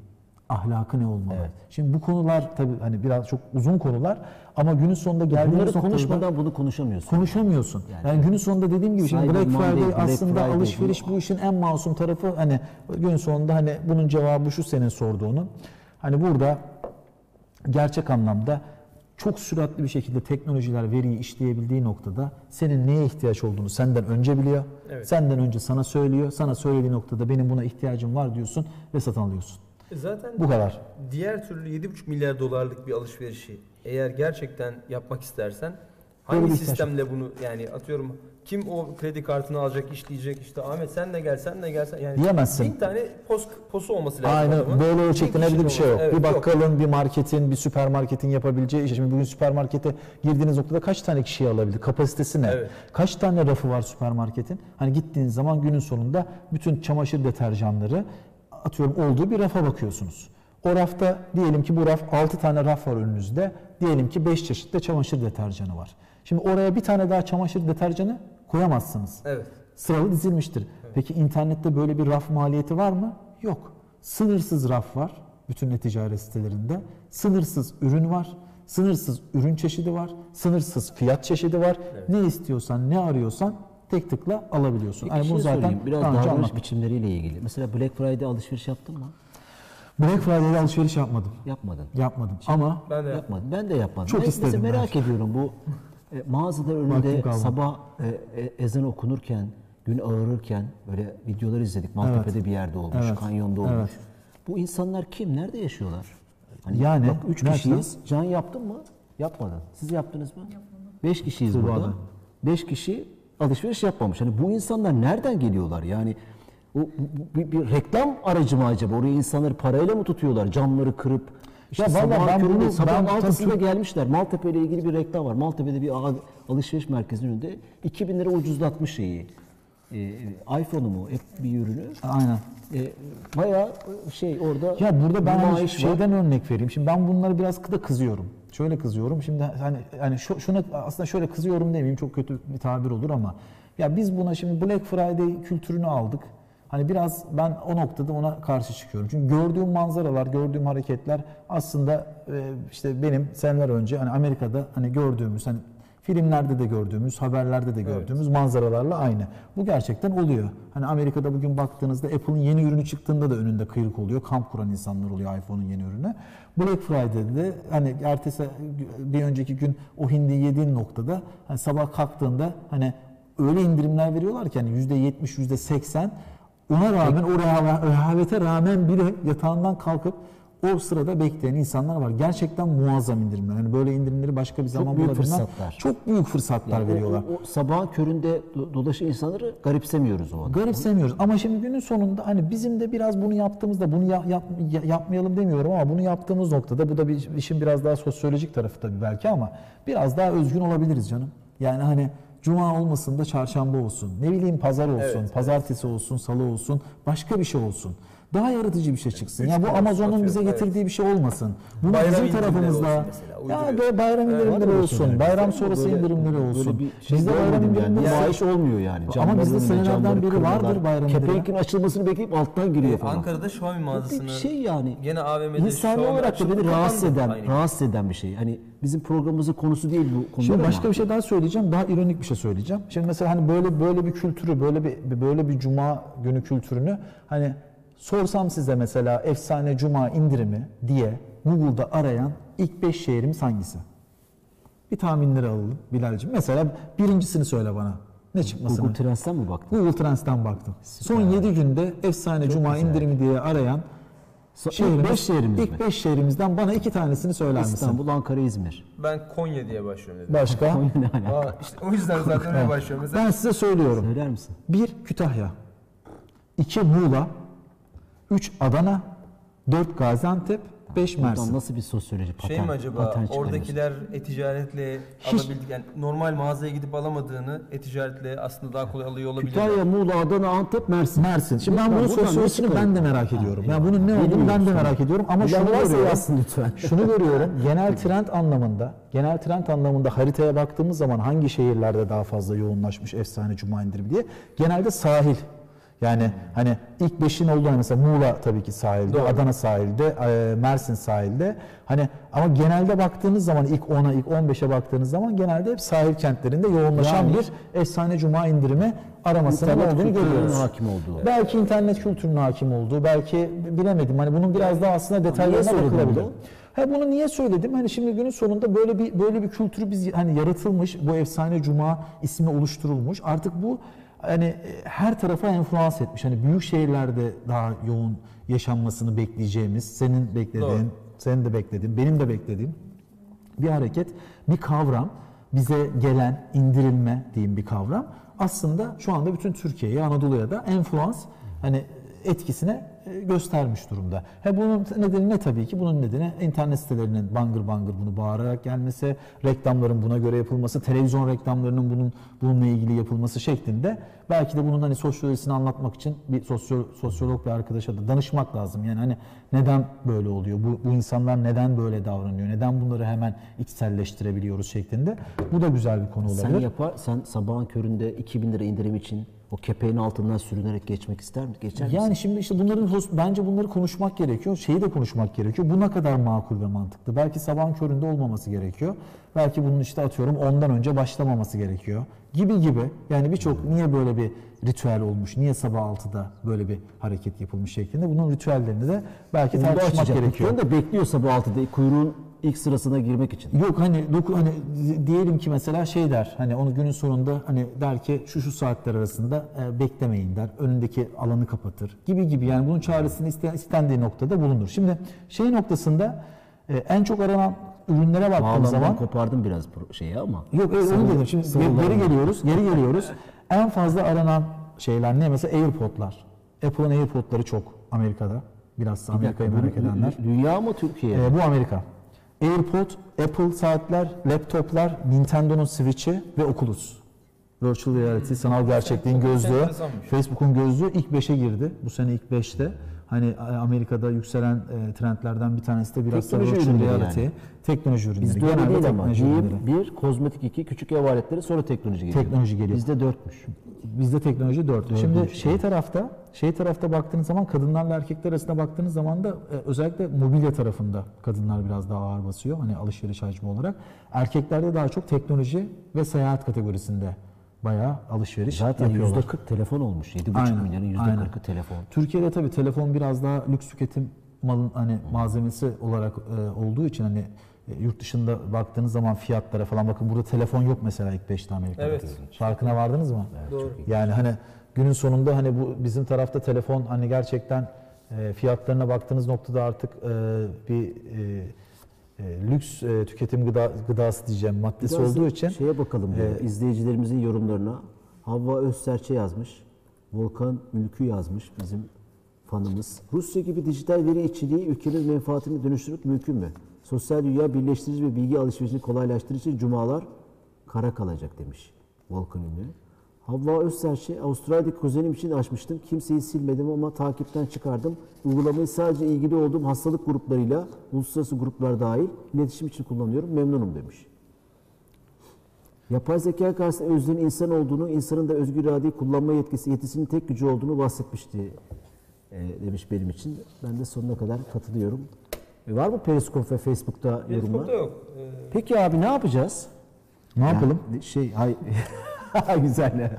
C: ahlakı ne olmalı?
A: Evet.
C: Şimdi bu konular tabii hani biraz çok uzun konular ama günün sonunda geldiğimiz
A: Bunları konuşmadan bunu konuşamıyorsun.
C: konuşamıyorsun. Yani,
A: Yani-
C: günün sonunda dediğim gibi şimdi Black
A: Monday,
C: Friday
A: Black
C: aslında
A: Friday
C: alışveriş bu işin en masum tarafı. Hani günün sonunda hani bunun cevabı şu senin sorduğunun. Hani burada gerçek anlamda çok süratli bir şekilde teknolojiler veriyi işleyebildiği noktada senin neye ihtiyaç olduğunu senden önce biliyor.
B: Evet.
C: Senden önce sana söylüyor. Sana söylediği noktada benim buna ihtiyacım var diyorsun ve satın alıyorsun.
B: E Zaten
C: Bu kadar.
B: diğer türlü 7,5 milyar dolarlık bir alışverişi eğer gerçekten yapmak istersen hangi sistemle bunu yani atıyorum kim o kredi kartını alacak işleyecek işte Ahmet sen de gel sen de gel sen yani
C: Diyemezsin.
B: bin tane pos, posu olması lazım.
C: Aynen böyle ölçeklenebilir bir şey yok.
B: olması-
C: bir
B: Evet,
C: bakkalın, bir marketin, bir süpermarketin yapabileceği iş. Şimdi bugün süpermarkete girdiğiniz noktada kaç tane kişiyi alabilir? Kapasitesi ne?
B: Evet.
C: Kaç tane rafı var süpermarketin? Hani gittiğiniz zaman günün sonunda bütün çamaşır deterjanları atıyorum olduğu bir rafa bakıyorsunuz. O rafta diyelim ki bu raf 6 tane raf var önünüzde. Diyelim ki 5 çeşit de çamaşır deterjanı var. Şimdi oraya bir tane daha çamaşır deterjanı koyamazsınız
B: Evet.
C: sıralı dizilmiştir. Peki internette böyle bir raf maliyeti var mı? Yok. Sınırsız raf var bütün e-ticaret sitelerinde. Sınırsız ürün var. Sınırsız ürün çeşidi var. Sınırsız fiyat çeşidi var. Ne istiyorsan, ne arıyorsan tek tıkla alabiliyorsun.
A: Bir şey
C: bunu
A: sorayım. Biraz
C: daha önce
A: davranış
C: anlattım.
A: biçimleriyle ilgili. Mesela Black Friday alışveriş yaptın mı?
C: Black Friday'de alışveriş yapmadım.
A: Yapmadın.
C: Yapmadım. Ama
B: Ben de
A: Yapmadım. Ben de yapmadım.
C: Çok
A: Ben
C: istedim
A: Mesela
C: ben.
A: merak ediyorum bu e, mağazalar
C: Vaktim
A: önünde sabah e, e, ezan okunurken, gün ağırırken böyle videolar izledik. Maltepe'de bir yerde olmuş,
C: Evet.
A: kanyonda olmuş.
C: Evet.
A: Bu insanlar kim? Nerede yaşıyorlar? Hani
C: Yani,
A: bak üç
C: gerçekten-
A: kişiyiz. Can yaptın mı? Yapmadın. Siz yaptınız mı? Yapmadım. Beş kişiyiz
C: Tuğba'da.
A: burada. Beş kişi alışveriş yapmamış. Hani bu insanlar nereden geliyorlar? Yani o bu- bu- bir, bir reklam aracı mı acaba? Oraya insanları parayla mı tutuyorlar? Camları kırıp işte
C: Ya
A: sabahın
C: ben bunu-
A: sabahın altısında
C: tabii-
A: gelmişler. Maltepe ile ilgili bir reklam var. Maltepe'de bir al- alışveriş merkezinin önünde 2000 lira ucuzlatmış şeyi. Ee, iPhone'u mu? Hep bir ürünü.
C: aynen.
A: Ee, bayağı şey orada
C: Ya burada ben hani
A: nümayiş var.
C: şeyden örnek vereyim. Şimdi ben bunları biraz da kızıyorum. Şöyle kızıyorum. Şimdi hani hani şu, şuna aslında şöyle kızıyorum demeyeyim çok kötü bir tabir olur ama ya biz buna şimdi Black Friday kültürünü aldık. Hani biraz ben o noktada ona karşı çıkıyorum. Çünkü gördüğüm manzaralar, gördüğüm hareketler aslında e, işte benim seneler önce hani Amerika'da hani gördüğümüz hani filmlerde de gördüğümüz, haberlerde de gördüğümüz manzaralarla aynı. Bu gerçekten oluyor. Hani Amerika'da bugün baktığınızda Apple'ın yeni ürünü çıktığında da önünde kıyrık oluyor. Kamp kuran insanlar oluyor iPhone'un yeni ürünü. Black Friday'de de hani ertesi bir önceki gün o hindi yediğin noktada hani sabah kalktığında hani öyle indirimler veriyorlar ki hani %70, %80 ona rağmen o reha- rehavete rağmen bile yatağından kalkıp o sırada bekleyen insanlar var. Gerçekten muazzam indirimler. Yani böyle indirimleri başka bir zaman
A: büyük
C: bulabilmem.
A: fırsatlar.
C: Çok büyük fırsatlar
A: Yani o-
C: veriyorlar.
A: O, o sabahın köründe do- dolaşan insanları garipsemiyoruz o anda.
C: Garipsemiyoruz ama şimdi günün sonunda hani bizim de biraz bunu yaptığımızda bunu ya- yap- ya- yapmayalım demiyorum ama bunu yaptığımız noktada bu da bir işin biraz daha sosyolojik tarafı tabii belki ama biraz daha özgün olabiliriz canım. Yani hani cuma olmasın da çarşamba olsun. Ne bileyim pazar olsun,
B: Evet,
C: pazartesi olsun, salı olsun, başka bir şey olsun. Daha yaratıcı bir şey çıksın.
B: üç
C: Ya bu Amazon'un bize getirdiği bir şey olmasın. Bunu
B: Bayram
C: bizim
B: indirimleri
C: tarafımızda ya böyle bayram
B: Evet,
C: indirimleri
A: da
C: olsun,
A: böyle
C: bayram
A: şeyler.
C: sonrası
A: Böyle-
C: indirimleri olsun.
A: Şey
C: Bizde bayram
A: görmedim yani.
C: indirimleri
A: Nümayiş olmuyor yani.
C: Ama
A: Camların
C: bizde
A: önünde
C: senelerden
A: kırıyorlar.
C: vardır bayram indirimi.
A: Kepenkin açılmasını bekleyip alttan giriyor falan.
B: Ankara'da Xiaomi mağazasını
A: bir şey yani.
B: gene AVM'de
A: İnsani
B: Xiaomi
A: olarak da beni rahatsız eden, rahatsız eden bir şey. Hani bizim programımızın konusu değil bu konular
C: Şimdi
A: ama.
C: başka bir şey daha söyleyeceğim. Daha ironik bir şey söyleyeceğim. Şimdi mesela hani böyle böyle bir kültürü, böyle bir böyle bir cuma günü kültürünü hani sorsam size mesela efsane cuma indirimi diye Google'da arayan ilk 5 şehrimiz hangisi? Bir tahminleri alalım Bilal'cim. Mesela birincisini söyle bana. Ne çıkmasını?
A: Google Trends'ten mi baktın?
C: Google Trends'ten baktım. Son 7 günde efsane cuma indirimi diye arayan şehrimiz,
A: 5 şehrimiz
C: ilk
A: mi?
C: 5 şehrimizden bana iki tanesini söyler misin?
A: İstanbul, Ankara, İzmir.
B: Ben Konya diye başlıyorum dedim.
C: Başka?
A: Konya ne alaka?
B: Aa, işte o yüzden zaten öyle başlıyorum. Mesela
C: Ben size söylüyorum.
A: Söyler misin?
C: 1 Kütahya, 2 Muğla, 3 Adana, 4 Gaziantep, 5
A: Buradan
C: Mersin.
A: nasıl bir sosyoloji patern,
B: şey mi acaba oradakiler e-ticaretle alabildik yani normal mağazaya gidip alamadığını e-ticaretle aslında daha kolay alıyor olabilirler.
A: Kütahya, Muğla, Adana, Antep, Mersin.
C: Mersin. Şimdi ben
A: Buradan-
C: bunun
A: buradan
C: sosyolojisini ben de merak ediyorum.
A: Ha,
C: Yani bunun ne olduğunu ben de merak ediyorum ama şunu görüyorum.
A: lütfen. [LAUGHS]
C: Şunu görüyorum. Genel trend anlamında, genel trend anlamında haritaya baktığımız zaman hangi şehirlerde daha fazla yoğunlaşmış efsane cuma indirimi diye genelde sahil. Yani hani ilk beşin olduğu hani mesela Muğla tabii ki sahilde, Adana sahilde, e, Mersin sahilde. Hani ama genelde baktığınız zaman ilk 10'a, ilk 15'e baktığınız zaman genelde hep sahil kentlerinde yoğunlaşan
A: Yani-
C: bir efsane cuma indirimi aramasının olduğunu görüyoruz.
A: hakim olduğu.
C: Belki internet kültürünün hakim olduğu, belki bilemedim. Hani bunun biraz daha aslında detaylarına bakılabilir.
A: bunu?
C: Ha bunu niye söyledim? Hani şimdi günün sonunda böyle bir böyle bir kültürü biz hani yaratılmış, bu efsane cuma ismi oluşturulmuş. Artık bu hani her tarafa enfluans etmiş. Hani büyük şehirlerde daha yoğun yaşanmasını bekleyeceğimiz, senin beklediğin,
B: Doğru.
C: senin de beklediğin, benim de beklediğim bir hareket, bir kavram, bize gelen indirilme diyeyim bir kavram. Aslında şu anda bütün Türkiye'ye, Anadolu'ya da enfluans hani etkisine göstermiş durumda. He bunun nedeni ne tabii ki? Bunun nedeni internet sitelerinin bangır bangır bunu bağırarak gelmesi, reklamların buna göre yapılması, televizyon reklamlarının bunun bununla ilgili yapılması şeklinde. Belki de bunun hani sosyolojisini anlatmak için bir sosyo, sosyolog bir arkadaşa da danışmak lazım. Yani hani neden böyle oluyor? Bu, bu insanlar neden böyle davranıyor? Neden bunları hemen içselleştirebiliyoruz şeklinde? Bu da güzel bir konu olabilir.
A: Sen yapar, sen sabahın köründe 2000 lira indirim için o kepeğin altından sürünerek geçmek ister misin? Geçer misin?
C: Yani şimdi işte bunların bence bunları konuşmak gerekiyor. Şeyi de konuşmak gerekiyor. Bu ne kadar makul ve mantıklı. Belki sabahın köründe olmaması gerekiyor. Belki bunun işte atıyorum ondan önce başlamaması gerekiyor. Gibi gibi. Yani birçok niye böyle bir ritüel olmuş, niye sabah 6'da böyle bir hareket yapılmış şeklinde bunun ritüellerini de belki tartışmak gerekiyor.
A: Da bekliyor sabah 6'da kuyruğun ilk sırasına girmek için.
C: Yok hani doku, hani diyelim ki mesela şey der hani onu günün sonunda hani der ki şu şu saatler arasında e, beklemeyin der. Önündeki alanı kapatır gibi gibi yani bunun çaresini iste, istendiği noktada bulunur. Şimdi şey noktasında e, en çok aranan ürünlere baktığım zaman
A: kopardım biraz şeyi ama.
C: yok evet, onu dedim. Şimdi geri
A: var.
C: geliyoruz. Geri geliyoruz. en fazla aranan şeyler ne? Mesela AirPod'lar. Apple'ın AirPod'ları çok Amerika'da. Biraz Amerika'yı merak edenler.
A: Dünya mı Türkiye?
C: Ee, bu Amerika. AirPod, Apple saatler, laptoplar, Nintendo'nun Switch'i ve Oculus. Virtual Reality, sanal gerçekliğin gözlüğü. Facebook'un gözlüğü ilk 5'e girdi. Bu sene ilk 5'te. Hani e, Amerika'da yükselen e, trendlerden bir tanesi de biraz da
A: Teknoloji
C: virtual
A: ürünleri
C: reality.
A: yani.
C: Teknoloji ürünleri.
A: Bizde öyle değil ama.
C: teknoloji ürünleri.
A: Bir, kozmetik iki, küçük ev aletleri sonra teknoloji geliyor.
C: Teknoloji geliyor.
A: Bizde dörtmüş.
C: Bizde teknoloji 4. Şimdi şey tarafta, şey tarafta baktığınız zaman kadınlarla erkekler arasında baktığınız zaman da e, özellikle mobilya tarafında kadınlar biraz daha ağır basıyor hani alışveriş hacmi olarak. Erkeklerde daha çok teknoloji ve seyahat kategorisinde bayağı alışveriş
A: Zaten
C: yapıyorlar.
A: yüzde 40 telefon olmuş. 7,5
C: Aynen,
A: milyarın yüzde
C: aynen.
A: 40'ı telefon.
C: Türkiye'de tabii telefon biraz daha lüks tüketim malın hani malzemesi olarak e, olduğu için hani e, yurt dışında baktığınız zaman fiyatlara falan bakın burada telefon yok mesela ilk 5'te Amerika'da.
B: Evet.
C: Farkına vardınız mı?
B: Doğru.
C: Yani hani günün sonunda hani bu bizim tarafta telefon hani gerçekten e, fiyatlarına baktığınız noktada artık e, bir e, e, lüks e, tüketim gıda, gıdası diyeceğim maddesi
A: Biraz
C: olduğu için
A: Şeye bakalım
C: e,
A: izleyicilerimizin yorumlarına. Havva Özserçe yazmış. Volkan Ülkü yazmış bizim fanımız. Rusya gibi dijital veri içeriği ülkemiz menfaatini dönüştürmek mümkün mü? Sosyal dünya birleştirici ve bilgi alışverişini kolaylaştırıcı cumalar kara kalacak demiş Volkan Ünlü. Havva Özserçe, Avustralya'daki kuzenim için açmıştım. Kimseyi silmedim ama takipten çıkardım. Uygulamayı sadece ilgili olduğum hastalık gruplarıyla, uluslararası gruplar dahil iletişim için kullanıyorum. Memnunum demiş. Yapay zeka karşısında öznenin insan olduğunu, insanın da özgür iradeyi kullanma yetkisi, yetisinin tek gücü olduğunu bahsetmişti e, demiş benim için. Ben de sonuna kadar katılıyorum. E, var mı Periskop ve Facebook'ta
B: Facebook'ta
A: yorumlar?
B: yok. Ee,
A: Peki abi ne yapacağız?
C: ne yapalım?
A: Yani şey, hay, [LAUGHS] [LAUGHS] Güzel.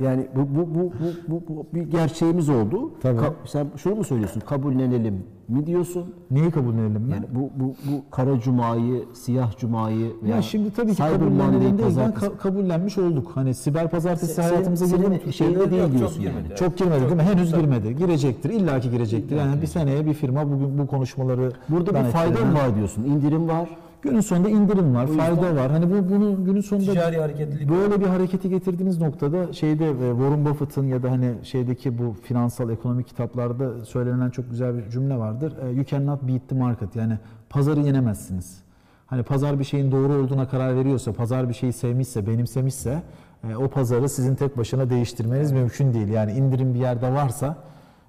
A: Yani bu bu bu bu, bu, bu bir gerçeğimiz oldu.
C: Tabii.
A: Ka- sen şunu mu söylüyorsun? Kabullenelim mi diyorsun?
C: Neyi kabullenelim mi?
A: Yani bu bu bu kara cumayı, siyah cumayı veya
C: Ya şimdi tabii ki kabullenelim değil, ben ka- kabullenmiş olduk. Hani siber pazartesi
A: Se-
C: hayatımıza girdi mi?
B: Yok,
A: değil
B: çok
A: diyorsun
B: girmedi.
A: yani.
C: Çok girmedi değil mi? Henüz
B: tabii.
C: girmedi. Girecektir. illaki girecektir. Yani bir seneye bir firma bugün bu konuşmaları
A: Burada bir fayda mı var diyorsun? İndirim var.
C: Günün sonunda indirim var, fayda var. Hani bu bunun günün sonunda
B: Ticari hareketlilik
C: böyle bir hareketi getirdiğiniz noktada şeyde e, Warren Buffett'ın ya da hani şeydeki bu finansal ekonomi kitaplarda söylenen çok güzel bir cümle vardır. E, You cannot beat the market. Yani pazarı yenemezsiniz. Hani pazar bir şeyin doğru olduğuna karar veriyorsa, pazar bir şeyi sevmişse, benimsemişse e, o pazarı sizin tek başına değiştirmeniz mümkün değil. Yani indirim bir yerde varsa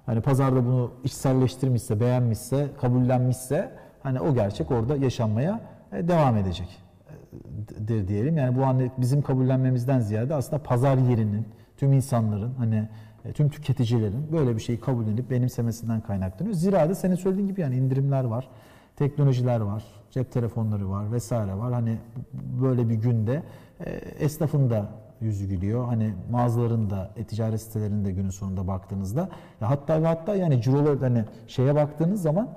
C: hani pazarda bunu içselleştirmişse, beğenmişse, kabullenmişse hani o gerçek orada yaşanmaya devam edecek e, dir diyelim. Yani bu an bizim kabullenmemizden ziyade aslında pazar yerinin tüm insanların hani e, tüm tüketicilerin böyle bir şeyi kabullenip benimsemesinden kaynaklanıyor. Zira da senin söylediğin gibi yani indirimler var, teknolojiler var, cep telefonları var vesaire var. Hani böyle bir günde e, esnafın da yüzü gülüyor. Hani mağazaların da, e-ticaret sitelerinin de günün sonunda baktığınızda ya hatta ve hatta yani cirolar hani şeye baktığınız zaman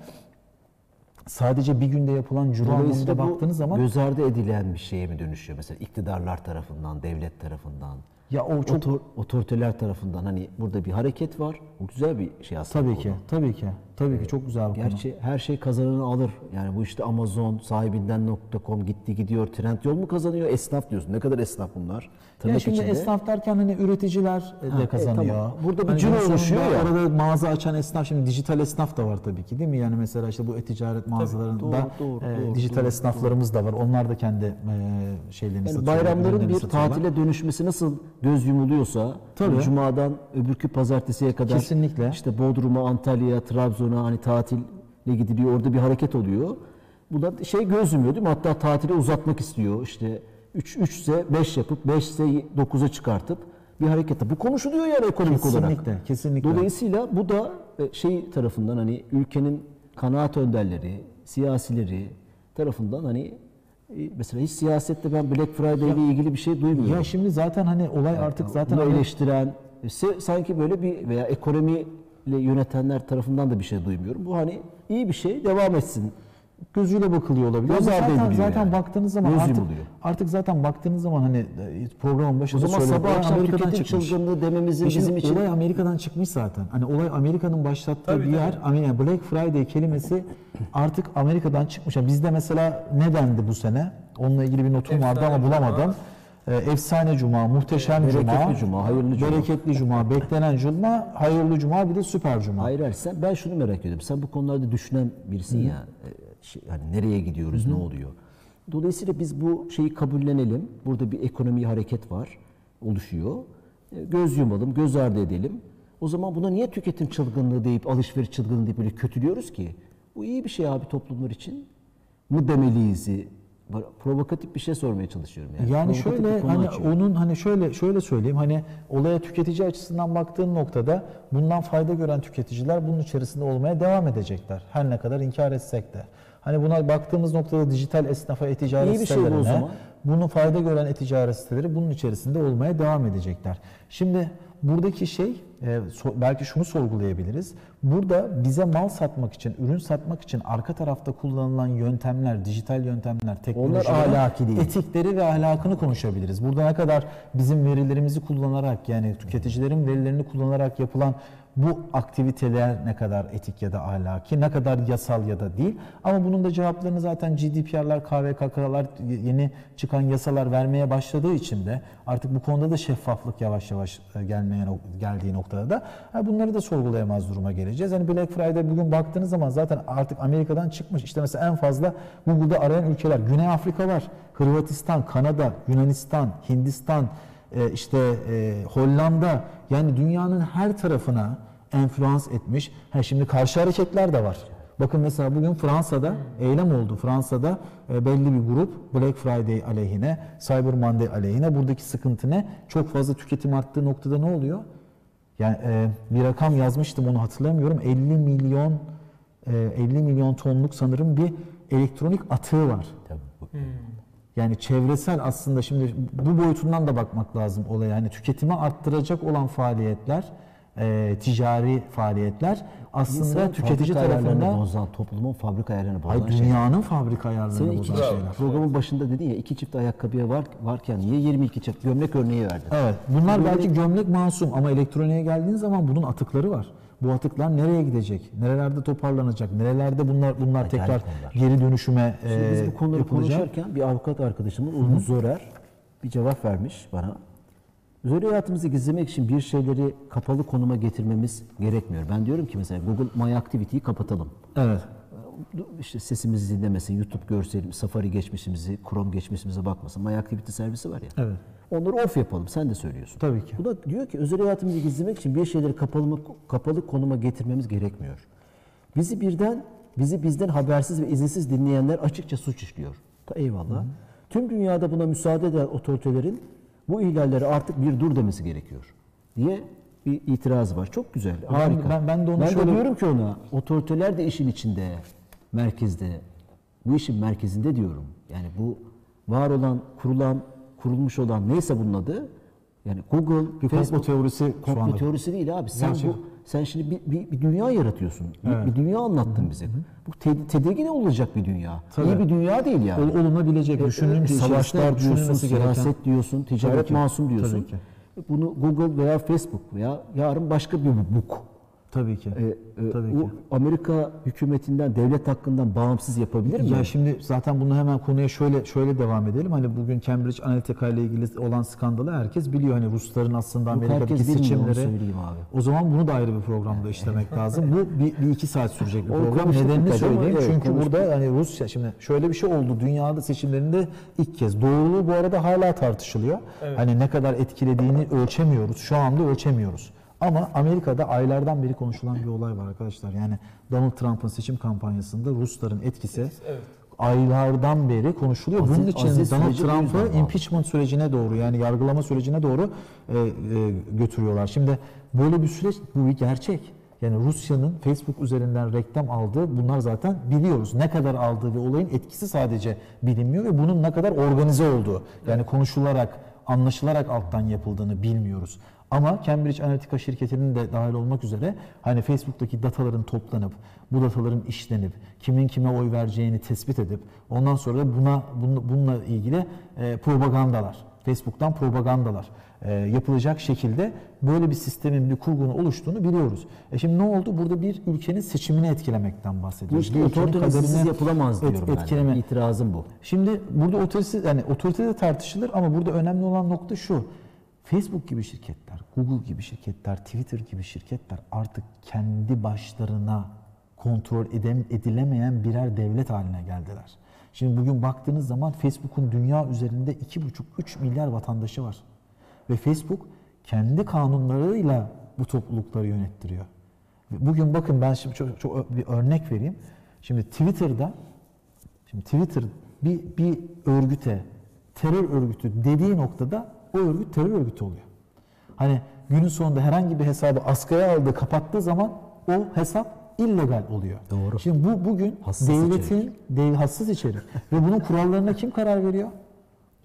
C: sadece bir günde yapılan ciro anlamında baktığınız zaman
A: göz ardı edilen bir şeye mi dönüşüyor? Mesela iktidarlar tarafından, devlet tarafından,
C: ya o çok
A: otor- otoriteler tarafından hani burada bir hareket var. Bu güzel bir şey aslında.
C: tabii ki,
A: konu.
C: tabii ki, tabii ki çok güzel bir konu.
A: Gerçi her şey kazananı alır. Yani bu işte Amazon sahibinden.com gitti gidiyor. Trendyol mu kazanıyor? Esnaf diyorsun. Ne kadar esnaf bunlar? Tırnak
C: Ya şimdi
A: içinde.
C: esnaf derken hani üreticiler de
A: evet,
C: kazanıyor.
A: tamam. Burada bir
C: Hani
A: ciro oluşuyor ya.
C: Orada mağaza açan esnaf şimdi dijital esnaf da var tabii ki değil mi? Yani mesela işte bu e-ticaret mağazalarında
A: doğru, doğru,
C: e,
A: doğru,
C: dijital
A: doğru,
C: esnaflarımız da var. Onlar da kendi e, şeylerini
A: Yani
C: satıyorlar.
A: bayramların bir
C: satıyorlar.
A: tatile dönüşmesi nasıl göz yumuluyorsa
C: Tabii.
A: Cuma'dan öbürkü pazartesiye kadar
C: Kesinlikle.
A: işte Bodrum'a, Antalya'ya, Trabzon'a hani tatile gidiliyor. Orada bir hareket oluyor. Bu da şey göz yumuyor değil mi? Hatta tatili uzatmak istiyor. İşte 3 3 ise 5 yapıp 5 ise 9'a çıkartıp bir hareket. Bu konuşuluyor yani ekonomik olarak.
C: Kesinlikle, kesinlikle.
A: Dolayısıyla bu da e, şey tarafından hani ülkenin kanaat önderleri, siyasileri tarafından hani mesela hiç siyasette ben Black Friday ile ilgili bir şey duymuyorum.
C: Ya şimdi zaten hani olay artık zaten
A: Bunu
C: hani-
A: eleştiren e, sanki böyle bir veya ekonomiyle yönetenler tarafından da bir şey duymuyorum. Bu hani iyi bir şey devam etsin.
C: Gözüyle bakılıyor olabilir.
A: Göz
C: Ama
A: ardı
C: zaten,
A: ediliyor
C: zaten
A: yani.
C: baktığınız zaman
A: Göz
C: artık,
A: yumuluyor.
C: artık zaten baktığınız zaman hani e, programın
A: O
C: başında
A: zaman
C: söyledim.
A: sabah akşam
C: Amerika'dan
A: tüketim
C: çıkmış.
A: çılgınlığı dememizin
C: E şimdi
A: bizim için
C: olay Amerika'dan çıkmış zaten. Hani olay Amerika'nın başlattığı
B: Tabii,
C: bir yer. Amerika Black Friday kelimesi artık Amerika'dan çıkmış. Yani bizde mesela ne dendi bu sene? Onunla ilgili bir notum vardı
B: Efsane
C: ama
B: Cuma.
C: bulamadım. E, efsane cuma, muhteşem
A: Bereketli
C: cuma,
A: cuma, hayırlı cuma.
C: bereketli cuma, beklenen cuma, hayırlı cuma bir de süper cuma.
A: Hayır hayır sen ben şunu merak ediyorum. Sen bu konularda düşünen birisin ya. Şey, hani nereye gidiyoruz, ne oluyor? Dolayısıyla biz bu şeyi kabullenelim. Burada bir ekonomi hareket var, oluşuyor. E, Göz yumalım, göz ardı edelim. O zaman buna niye tüketim çılgınlığı deyip, alışveriş çılgınlığı deyip böyle kötülüyoruz ki? Bu iyi bir şey abi toplumlar için. Mı demeliyiz? Provokatif bir şey sormaya çalışıyorum yani.
C: Yani şöyle hani
A: açıyor.
C: onun hani şöyle şöyle söyleyeyim hani olaya tüketici açısından baktığın noktada bundan fayda gören tüketiciler bunun içerisinde olmaya devam edecekler. Her ne kadar inkar etsek de. Hani buna baktığımız noktada dijital esnafa, e-ticaret
A: İyi bir şey bu o zaman.
C: bunu fayda gören e-ticaret siteleri bunun içerisinde olmaya devam edecekler. Şimdi buradaki şey e, belki şunu sorgulayabiliriz. Burada bize mal satmak için, ürün satmak için arka tarafta kullanılan yöntemler, dijital yöntemler, teknolojiler,
A: ahlaki değil.
C: etikleri ve ahlakını konuşabiliriz. Burada ne kadar bizim verilerimizi kullanarak yani tüketicilerin verilerini kullanarak yapılan bu aktiviteler ne kadar etik ya da ahlaki, ne kadar yasal ya da değil. Ama bunun da cevaplarını zaten GDPR'lar, KVKK'lar yeni çıkan yasalar vermeye başladığı için de artık bu konuda da şeffaflık yavaş yavaş e, gelmeye geldiği noktada da bunları da sorgulayamaz duruma geleceğiz. Hani Black Friday bugün baktığınız zaman zaten artık Amerika'dan çıkmış. İşte mesela en fazla Google'da arayan ülkeler Güney Afrika var, Hırvatistan, Kanada, Yunanistan, Hindistan, e, işte e, Hollanda yani dünyanın her tarafına enfluans etmiş. Ha şimdi karşı hareketler de var. Bakın mesela bugün Fransa'da eylem oldu. Fransa'da e, belli bir grup Black Friday aleyhine, Cyber Monday aleyhine buradaki sıkıntı ne? Çok fazla tüketim arttığı noktada ne oluyor? Yani e, bir rakam yazmıştım onu hatırlamıyorum. 50 milyon e, 50 milyon tonluk sanırım bir elektronik atığı var.
A: Tabii bu-
C: Yani çevresel aslında şimdi bu boyutundan da bakmak lazım olaya. Yani tüketimi arttıracak olan faaliyetler, e, ticari faaliyetler aslında
A: İnsanın
C: tüketici tarafından
A: bozan, toplumun fabrika ayarlarını bozan
C: ay,
A: şey.
C: dünyanın fabrika ayarlarını
A: Senin
C: bozan şeyler.
A: programın başında dedin ya iki çift ayakkabıya var, varken niye 22 çift gömlek örneği verdin?
C: Evet. Bunlar
A: Gömlek-
C: belki gömlek masum ama elektroniğe geldiğin zaman bunun atıkları var. Bu atıklar nereye gidecek? Nerelerde toparlanacak? Nerelerde bunlar bunlar tekrar
A: konular.
C: geri dönüşüme
A: Şimdi
C: e,
A: biz bu konuları
C: yapılacak?
A: konuşurken bir avukat arkadaşımız Ulum Zorer bir cevap vermiş bana. Özel hayatımızı gizlemek için bir şeyleri kapalı konuma getirmemiz gerekmiyor. Ben diyorum ki mesela Google My Activity'yi kapatalım.
C: Evet.
A: İşte sesimizi dinlemesin, YouTube görselim, Safari geçmişimizi, Chrome geçmişimize bakmasın. My Activity servisi var ya.
C: Evet.
A: Onları off yapalım. Sen de söylüyorsun.
C: Tabii ki.
A: Bu da diyor ki özel hayatımızı gizlemek için bir şeyleri kapalı, kapalı konuma getirmemiz gerekmiyor. Bizi birden, bizi bizden habersiz ve izinsiz dinleyenler açıkça suç işliyor. Ta eyvallah. Tüm dünyada buna müsaade eden otoritelerin bu ihlallere artık bir dur demesi gerekiyor. Diye bir itiraz var. Çok güzel. Harika.
C: ben- ben de onu
A: ben
C: şöyle-
A: diyorum ki ona otoriteler de işin içinde, merkezde. Bu işin merkezinde diyorum. Yani bu var olan, kurulan, kurulmuş olan neyse bunun adı yani Google,
C: Bir komplo teorisi
A: komplo teorisi değil abi. Sen
C: Gerçek.
A: bu sen şimdi bir, bir, bir dünya yaratıyorsun. Bir, bir dünya anlattın bize. Bu te- tedirgin olacak bir dünya.
C: Tabii.
A: İyi bir dünya değil yani.
C: Ol- olunabilecek, düşünülmesi,
A: Savaşlar diyorsun,
C: düşünülmesi gereken.
A: siyaset diyorsun,
C: Tabii
A: ticaret
C: ki,
A: masum diyorsun.
C: tabii ki.
A: Bunu Google veya Facebook veya yarın başka bir buk.
C: Tabii ki.
A: E, e,
C: Tabii
A: o
C: ki.
A: Amerika hükümetinden, devlet hakkından bağımsız yapabilir mi?
C: Ya şimdi zaten bunu hemen konuya şöyle şöyle devam edelim. Hani bugün Cambridge Analytica ile ilgili olan skandalı herkes biliyor. Hani Rusların aslında
A: Yok,
C: Amerika'daki
A: abi.
C: O zaman bunu da ayrı bir programda işlemek [LAUGHS] lazım. Bu bir, bir iki saat sürecek bir program. Nedenini söyleyeyim.
A: evet,
C: Çünkü
A: konuştuk.
C: burada hani Rusya şimdi şöyle bir şey oldu. Dünyada seçimlerinde ilk kez. Doğruluğu bu arada hala tartışılıyor. Hani ne kadar etkilediğini ölçemiyoruz. Şu anda ölçemiyoruz. Ama Amerika'da aylardan beri konuşulan bir olay var arkadaşlar. Yani Donald Trump'ın seçim kampanyasında Rusların etkisi aylardan beri konuşuluyor.
A: Aziz-
C: Bunun için
A: aziz
C: Donald Trump'ı impeachment sürecine doğru yani yargılama sürecine doğru e, e, götürüyorlar. Şimdi böyle bir süreç bu bir gerçek. Yani Rusya'nın Facebook üzerinden reklam aldığı bunlar zaten biliyoruz. Ne kadar aldığı ve olayın etkisi sadece bilinmiyor ve bunun ne kadar organize olduğu yani konuşularak, anlaşılarak alttan yapıldığını bilmiyoruz. Ama Cambridge Analytica şirketinin de dahil olmak üzere hani Facebook'taki dataların toplanıp bu dataların işlenip kimin kime oy vereceğini tespit edip ondan sonra da buna bununla, ilgili e, propagandalar, Facebook'tan propagandalar e, yapılacak şekilde böyle bir sistemin bir kurgunun oluştuğunu biliyoruz. E şimdi ne oldu? Burada bir ülkenin seçimini etkilemekten
A: Bu
C: bahsediyoruz.
A: işte
C: Bir ülkenin
A: otoritesiz yapılamaz
C: et-
A: diyorum ben.
C: etkileme.
A: İtirazım bu.
C: Şimdi burada otoritesi yani otorite de tartışılır ama burada önemli olan nokta şu. Facebook gibi şirketler, Google gibi şirketler, Twitter gibi şirketler artık kendi başlarına kontrol edilemeyen birer devlet haline geldiler. Şimdi bugün baktığınız zaman Facebook'un dünya üzerinde 2,5-3 milyar vatandaşı var. Ve Facebook kendi kanunlarıyla bu toplulukları yönettiriyor. Bugün bakın ben şimdi çok, çok bir örnek vereyim. Şimdi Twitter'da Şimdi Twitter bir, bir örgüte, terör örgütü dediği noktada o örgüt terör örgütü oluyor. Hani günün sonunda herhangi bir hesabı askıya aldığı, kapattığı zaman o hesap illegal oluyor.
A: Doğru.
C: Şimdi bu bugün
A: Hassas
C: devletin dev, hassas içerik ve bunun kurallarına kim karar veriyor?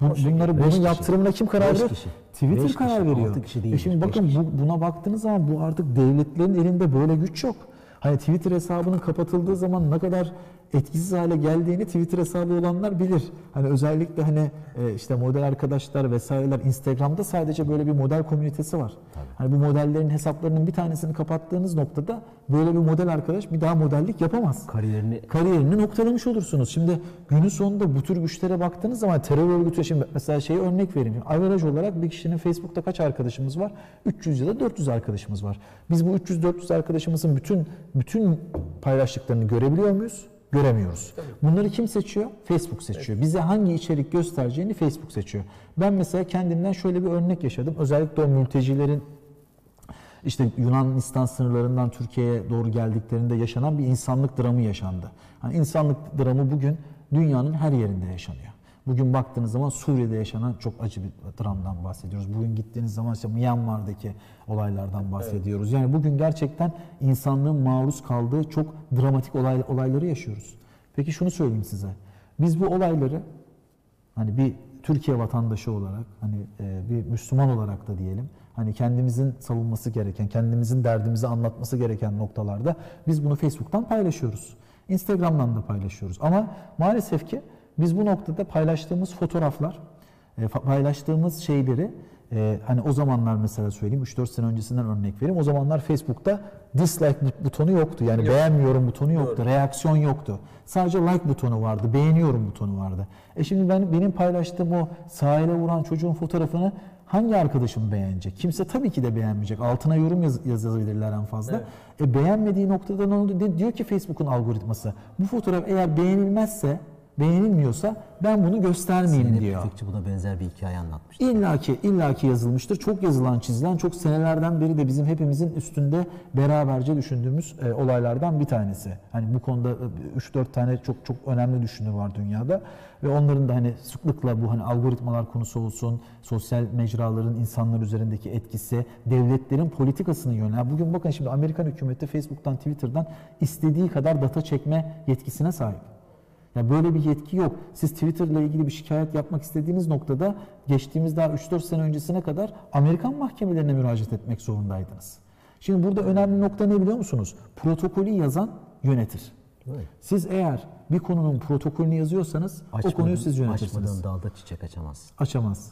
C: Bu- Bunları bunun yaptırımına kim karar veriyor?
A: kişi.
C: Twitter
A: Beş
C: karar
A: kişi,
C: veriyor.
A: kişi
C: E
A: değil,
C: şimdi
A: beş
C: bakın bu, buna baktığınız zaman bu artık devletlerin elinde böyle güç yok. Hani Twitter hesabının kapatıldığı zaman ne kadar etkisiz hale geldiğini Twitter hesabı olanlar bilir. Hani özellikle hani e, işte model arkadaşlar vesaireler Instagram'da sadece böyle bir model komünitesi var. Hani bu modellerin hesaplarının bir tanesini kapattığınız noktada böyle bir model arkadaş bir daha modellik yapamaz
A: Kariyerini
C: kariyerini noktalamış olursunuz. Şimdi günün sonunda bu tür güçlere baktığınız zaman terör örgütü şimdi mesela şeyi örnek vereyim. Averaj olarak bir kişinin Facebook'ta kaç arkadaşımız var? 300 ya da 400 arkadaşımız var. Biz bu 300-400 arkadaşımızın bütün bütün paylaştıklarını görebiliyor muyuz? Göremiyoruz. Bunları kim seçiyor? Facebook seçiyor. Bize hangi içerik göstereceğini Facebook seçiyor. Ben mesela kendimden şöyle bir örnek yaşadım. Özellikle o mültecilerin işte Yunanistan sınırlarından Türkiye'ye doğru geldiklerinde yaşanan bir insanlık dramı yaşandı. Hani insanlık dramı bugün dünyanın her yerinde yaşanıyor. Bugün baktığınız zaman Suriye'de yaşanan çok acı bir dramdan bahsediyoruz. Bugün gittiğiniz zaman işte Myanmar'daki olaylardan bahsediyoruz. Yani bugün gerçekten insanlığın maruz kaldığı çok dramatik olay, olayları yaşıyoruz. Peki şunu söyleyeyim size. Biz bu olayları hani bir Türkiye vatandaşı olarak hani e, bir Müslüman olarak da diyelim hani kendimizin savunması gereken, kendimizin derdimizi anlatması gereken noktalarda biz bunu Facebook'tan paylaşıyoruz. Instagram'dan da paylaşıyoruz. Ama maalesef ki biz bu noktada paylaştığımız fotoğraflar, e, paylaştığımız şeyleri e, hani o zamanlar mesela söyleyeyim 3-4 sene öncesinden örnek vereyim. O zamanlar Facebook'ta dislike but- butonu yoktu. Yani
B: Yok.
C: beğenmiyorum butonu yoktu.
B: Doğru.
C: Reaksiyon yoktu. Sadece like butonu vardı. Beğeniyorum butonu vardı. E şimdi ben benim paylaştığım o sahile vuran çocuğun fotoğrafını hangi arkadaşım beğenecek? Kimse tabii ki de beğenmeyecek. Altına yorum yaz, yazabilirler en fazla. E beğenmediği noktada ne oldu? Diyor ki Facebook'un algoritması bu fotoğraf eğer beğenilmezse beğenilmiyorsa ben bunu göstermeyeyim
A: Zeynep
C: diyor.
A: Tüfekçi buna benzer bir hikaye anlatmıştı.
C: İllaki, illaki yazılmıştır. Çok yazılan, çizilen, çok senelerden beri de bizim hepimizin üstünde beraberce düşündüğümüz e, olaylardan bir tanesi. Hani bu konuda 3-4 tane çok çok önemli düşünür var dünyada ve onların da hani sıklıkla bu hani algoritmalar konusu olsun, sosyal mecraların insanlar üzerindeki etkisi, devletlerin politikasını yönelen. Bugün bakın şimdi Amerikan hükümeti Facebook'tan, Twitter'dan istediği kadar data çekme yetkisine sahip. Ya böyle bir yetki yok. Siz Twitter ile ilgili bir şikayet yapmak istediğiniz noktada geçtiğimiz daha 3-4 sene öncesine kadar Amerikan mahkemelerine müracaat etmek zorundaydınız. Şimdi burada önemli nokta ne biliyor musunuz? Protokolü yazan yönetir. Siz eğer bir konunun protokolünü yazıyorsanız o konuyu siz yönetirsiniz.
A: Dalda çiçek açamaz.
C: Açamaz.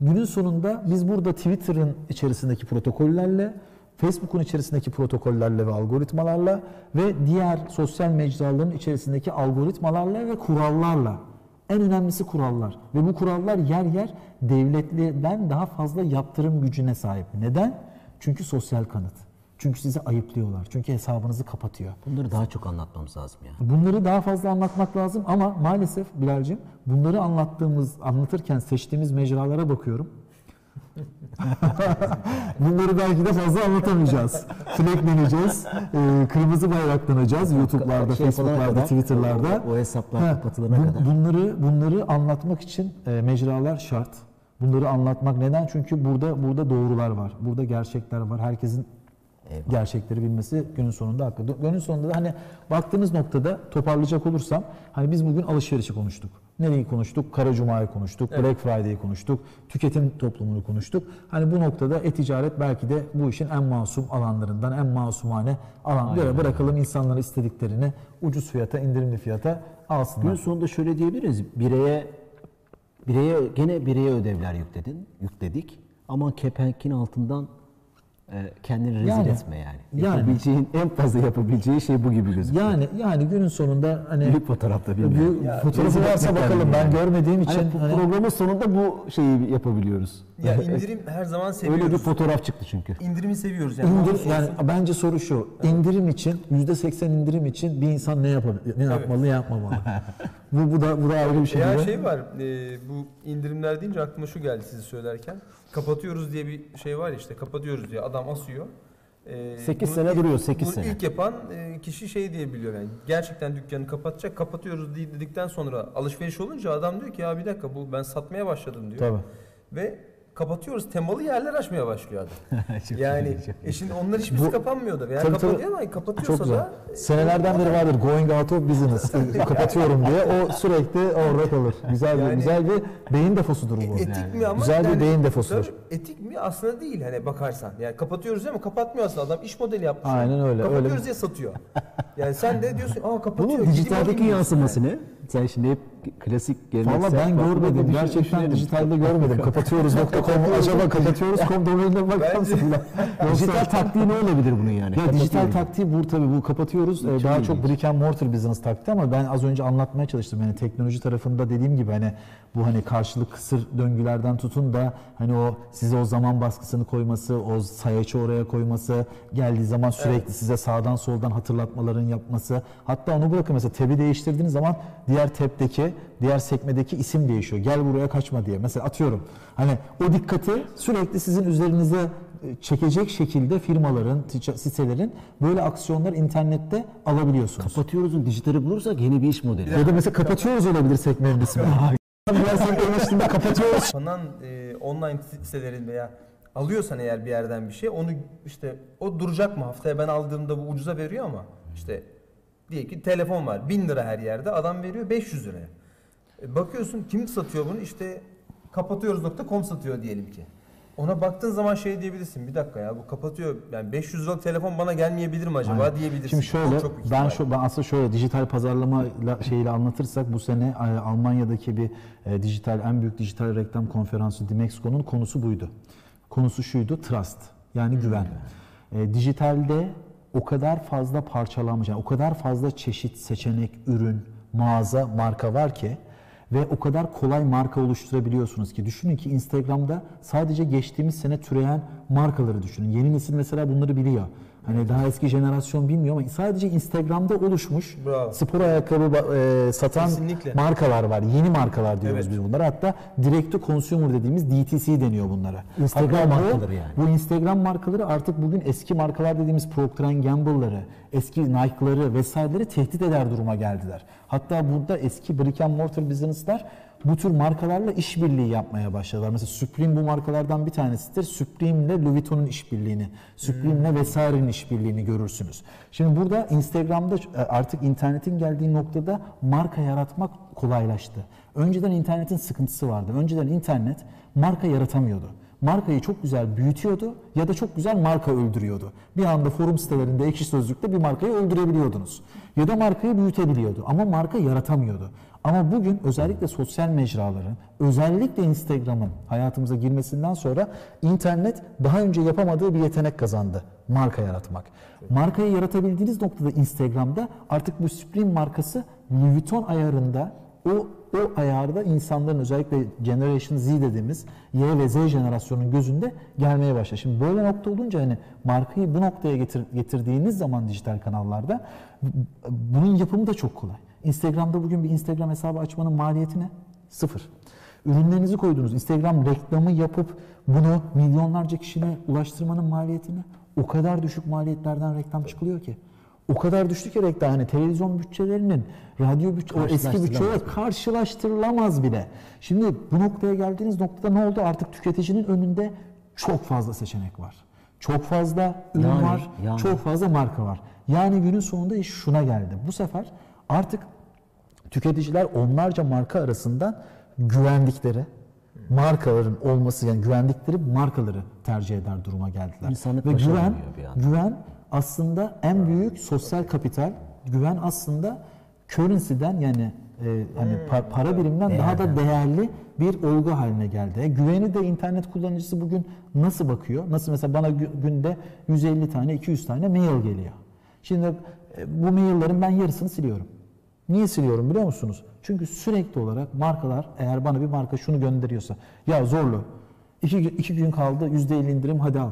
C: Günün sonunda biz burada Twitter'ın içerisindeki protokollerle, Facebook'un içerisindeki protokollerle ve algoritmalarla ve diğer sosyal mecraların içerisindeki algoritmalarla ve kurallarla en önemlisi kurallar ve bu kurallar yer yer devletlerden daha fazla yaptırım gücüne sahip. Neden? Çünkü sosyal kanıt. Çünkü sizi ayıplıyorlar. Çünkü hesabınızı kapatıyor.
A: Bunları daha çok anlatmamız lazım ya.
C: Bunları daha fazla anlatmak lazım ama maalesef Bilal'cim bunları anlattığımız, anlatırken seçtiğimiz mecralara bakıyorum. [LAUGHS] bunları belki de fazla anlatamayacağız. Flagleneceğiz, e, kırmızı bayraklanacağız YouTube'larda,
A: Şey
C: Facebook'larda,
A: kadar,
C: Twitter'larda.
A: O, o hesaplar
C: Ha,
A: kapatılana
C: bu-
A: kadar.
C: Bunları bunları anlatmak için e, mecralar şart. Bunları anlatmak neden? Çünkü burada burada doğrular var. Burada gerçekler var. Herkesin
A: Eyvallah.
C: gerçekleri bilmesi günün sonunda haklı. Günün sonunda da hani baktığınız noktada toparlayacak olursam hani biz bugün alışverişi konuştuk. Nereyi konuştuk? Kara Cuma'yı konuştuk, Black Friday'i konuştuk, tüketim toplumunu konuştuk. Hani bu noktada e-ticaret belki de bu işin en masum alanlarından, en masumane alan. Böyle bırakalım insanlara istediklerini ucuz fiyata, indirimli fiyata alsınlar.
A: Gün sonunda şöyle diyebiliriz. Bireye bireye gene bireye ödevler yükledin, yükledik. Ama kepenkin altından kendini rezil
C: Yani,
A: etme yani.
C: yani.
A: Yapabileceğin en fazla yapabileceği şey bu gibi gözüküyor.
C: Yani yani günün sonunda hani
A: Büyük fotoğrafta
C: bir fotoğrafı varsa bakalım ben
A: bilmiyorum.
C: görmediğim için
A: Hani bu
C: hani-
A: programın sonunda bu şeyi yapabiliyoruz.
B: Ya [LAUGHS] indirim her zaman seviyoruz.
A: Öyle bir fotoğraf çıktı çünkü.
B: İndirimi seviyoruz yani.
C: İndir, yani bence soru şu. indirim için %80 indirim için bir insan ne yapabilir? Ne yapmalı, ne yapmamalı? [LAUGHS] bu bu da bu da ayrı bir şey.
B: Ya şey var, e, bu indirimler deyince aklıma şu geldi sizi söylerken. Kapatıyoruz diye bir şey var ya işte, kapatıyoruz diye adam asıyor. E,
A: Sekiz
B: bunu
A: sene
B: ilk-
A: duruyor, sekiz
B: bunu
A: sene.
B: ilk yapan e, kişi şey diye biliyor yani. Gerçekten dükkanı kapatacak, kapatıyoruz diye dedikten sonra alışveriş olunca adam diyor ki ya bir dakika bu ben satmaya başladım diyor.
C: Tabii.
B: Ve kapatıyoruz temalı yerler açmaya başlıyor adam. [LAUGHS] Yani
A: iyi.
B: e şimdi onlar hiçbirisi
C: Bu-
B: kapanmıyordur. Yani
C: Tabii,
B: kapatıyor ama kapatıyorsa
C: Çok güzel.
B: da
C: Senelerden beri vardır going out of business. [LAUGHS] Kapatıyorum diye o sürekli orada kalır. Güzel bir
B: Yani-
C: güzel bir beyin defosudur bu.
B: etik mi ama
C: Güzel bir
B: yani-
C: beyin defosudur.
B: Etik mi aslında değil hani bakarsan. Yani kapatıyoruz ama kapatmıyor aslında adam iş modeli yapmış.
C: Aynen öyle,
B: Kapatıyoruz
C: öyle.
B: diye satıyor. [LAUGHS] Yani sen de diyorsun aa kapatıyor.
A: Bunun dijitaldeki yansıması ne? Sen şimdi hep klasik geleneksel...
C: Valla ben görmedim.
A: düşün-
C: Gerçekten dijitalde görmedim. Kapatıyoruz.com [LAUGHS] acaba kapatıyoruz.com domainine bakar mısın? [LAUGHS]
A: Dijital taktiği ne olabilir bunun yani?
C: Ya dijital taktiği bu tabii bu kapatıyoruz. Ee, daha çok brick and mortar business taktiği ama ben az önce anlatmaya çalıştım. Yani teknoloji tarafında dediğim gibi hani bu hani karşılık kısır döngülerden tutun da hani o size o zaman baskısını koyması, o sayaçı oraya koyması, geldiği zaman sürekli size sağdan soldan hatırlatmaların yapması. Hatta onu bırakın mesela tab'i değiştirdiğiniz zaman diğer tab'deki, diğer sekmedeki isim değişiyor. Gel buraya kaçma diye. Mesela atıyorum. Hani o dikkati sürekli sizin üzerinize e, çekecek şekilde firmaların, sitelerin böyle aksiyonlar internette alabiliyorsunuz.
A: Kapatıyoruz'un dijitali bulursak yeni bir iş modeli.
C: Ya da mesela kapatıyoruz olabilir sekmenin ismi. [LAUGHS] Sekmenin üstünde kapatıyoruz.
B: Kapanan e, online sitelerin veya alıyorsan eğer bir yerden bir şey onu işte o duracak mı haftaya ben aldığımda bu ucuza veriyor ama işte diye ki telefon var 1000 lira her yerde adam veriyor 500 liraya. E, bakıyorsun kim satıyor bunu? İşte kapatıyoruz.com satıyor diyelim ki. Ona baktığın zaman şey diyebilirsin. Bir dakika ya bu kapatıyor. Yani 500 liralık telefon bana gelmeyebilir mi acaba
C: Aynen.
B: diyebilirsin.
C: Şimdi şöyle ben şu ben aslında şöyle dijital pazarlama şeyiyle anlatırsak bu sene e, Almanya'daki bir e, dijital en büyük dijital reklam konferansı Dimexco'nun konusu buydu. Konusu şuydu trust yani güven. E, dijitalde o kadar fazla parçalanmış yani o kadar fazla çeşit seçenek, ürün, mağaza, marka var ki ve o kadar kolay marka oluşturabiliyorsunuz ki düşünün ki Instagram'da sadece geçtiğimiz sene türeyen markaları düşünün. Yeni nesil mesela bunları biliyor. Hani daha eski jenerasyon bilmiyor ama sadece Instagram'da oluşmuş
B: Bravo.
C: spor ayakkabı e, satan
B: Kesinlikle.
C: markalar var. Yeni markalar diyoruz
B: Evet.
C: biz bunlara. Hatta direct to consumer dediğimiz DTC deniyor bunlara.
A: Instagram
C: Hatta bu-
A: markaları yani.
C: Bu Instagram markaları artık bugün eski markalar dediğimiz Procter Gamble'ları, eski Nike'ları vesaireleri tehdit eder duruma geldiler. Hatta burada eski brick and mortar business'lar bu tür markalarla işbirliği yapmaya başladılar. Mesela Supreme bu markalardan bir tanesidir. Supreme ile Louis Vuitton'un işbirliğini, Supreme ile vesairenin işbirliğini görürsünüz. Şimdi burada Instagram'da e, artık internetin geldiği noktada marka yaratmak kolaylaştı. Önceden internetin sıkıntısı vardı. Önceden internet marka yaratamıyordu. Markayı çok güzel büyütüyordu ya da çok güzel marka öldürüyordu. Bir anda forum sitelerinde ekşi sözlükte bir markayı öldürebiliyordunuz. Ya da markayı büyütebiliyordu ama marka yaratamıyordu. Ama bugün özellikle sosyal mecraların, özellikle Instagram'ın hayatımıza girmesinden sonra internet daha önce yapamadığı bir yetenek kazandı. Marka yaratmak. Markayı yaratabildiğiniz noktada Instagram'da artık bu Supreme markası Louis Vuitton ayarında o o ayarda insanların özellikle Generation Z dediğimiz Y ve Z jenerasyonun gözünde gelmeye başladı. Şimdi böyle nokta olunca hani markayı bu noktaya getir, getirdiğiniz zaman dijital kanallarda bunun yapımı da çok kolay. Instagram'da bugün bir Instagram hesabı açmanın maliyeti ne? Sıfır. Ürünlerinizi koydunuz. Instagram reklamı yapıp bunu milyonlarca kişine ulaştırmanın maliyeti ne? O kadar düşük maliyetlerden reklam çıkılıyor ki. O kadar düştü ki reklam hani televizyon bütçelerinin radyo bütçe o eski bütçeyle karşılaştırılamaz bile. Şimdi bu noktaya geldiğiniz noktada ne oldu? Artık tüketicinin önünde çok fazla seçenek var. Çok fazla ürün
A: Yani,
C: var,
A: yani.
C: çok fazla marka var. Yani günün sonunda iş şuna geldi. Bu sefer artık tüketiciler onlarca marka arasından güvendikleri markaların olması yani güvendikleri markaları tercih eder duruma geldiler.
A: İnsanlık
C: Ve güven güven aslında en büyük sosyal kapital. Güven aslında currency'den yani e, hani pa- para birimden daha da değerli bir olgu haline geldi. E, güveni de internet kullanıcısı bugün nasıl bakıyor? Nasıl mesela bana gü- günde 150 tane 200 tane mail geliyor. Şimdi e, bu maillerin ben yarısını siliyorum. Niye siliyorum biliyor musunuz? Çünkü sürekli olarak markalar eğer bana bir marka şunu gönderiyorsa ya zorlu iki, iki gün kaldı %50 indirim hadi al.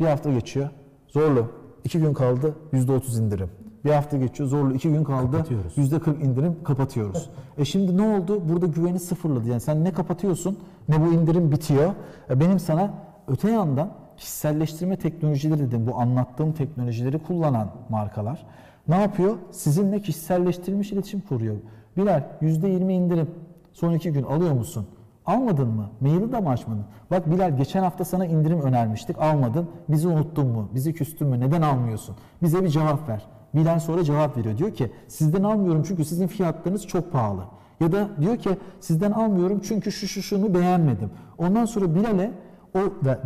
C: Bir hafta geçiyor zorlu iki gün kaldı %30 indirim. Bir hafta geçiyor zorlu iki gün kaldı
A: Kapatıyoruz.
C: %40 indirim kapatıyoruz. E şimdi ne oldu? Burada güveni sıfırladı. Yani sen ne kapatıyorsun ne bu indirim bitiyor. E benim sana öte yandan kişiselleştirme teknolojileri dedim. Bu anlattığım teknolojileri kullanan markalar ne yapıyor? Sizinle kişiselleştirilmiş iletişim kuruyor. Bilal %20 indirim. Son iki gün alıyor musun? Almadın mı? Maili de mi açmadın? Bak Bilal geçen hafta sana indirim önermiştik. Almadın. Bizi unuttun mu? Bizi küstün mü? Neden almıyorsun? Bize bir cevap ver. Bilal sonra cevap veriyor. Diyor ki sizden almıyorum çünkü sizin fiyatlarınız çok pahalı. Ya da diyor ki sizden almıyorum çünkü şu şu şunu beğenmedim. Ondan sonra Bilal'e o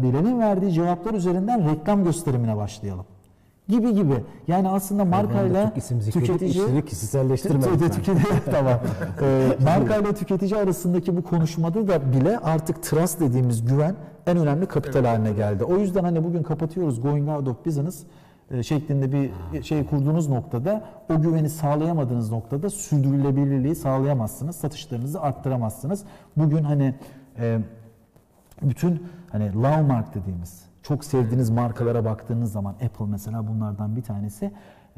C: Bilal'in verdiği cevaplar üzerinden reklam gösterimine başlayalım. Gibi gibi. Yani aslında markayla tüketici
A: işleri kişiselleştirme
C: Tü- tü-
A: lütfen.
C: tüketici tamam. [LAUGHS] Ee, markayla tüketici arasındaki bu konuşmada da bile artık trust dediğimiz güven en önemli kapital haline geldi. O yüzden hani bugün kapatıyoruz going out of business e, şeklinde bir şey kurduğunuz noktada o güveni sağlayamadığınız noktada sürdürülebilirliği sağlayamazsınız. Satışlarınızı arttıramazsınız. Bugün hani e, bütün hani love mark dediğimiz çok sevdiğiniz markalara baktığınız zaman Apple mesela bunlardan bir tanesi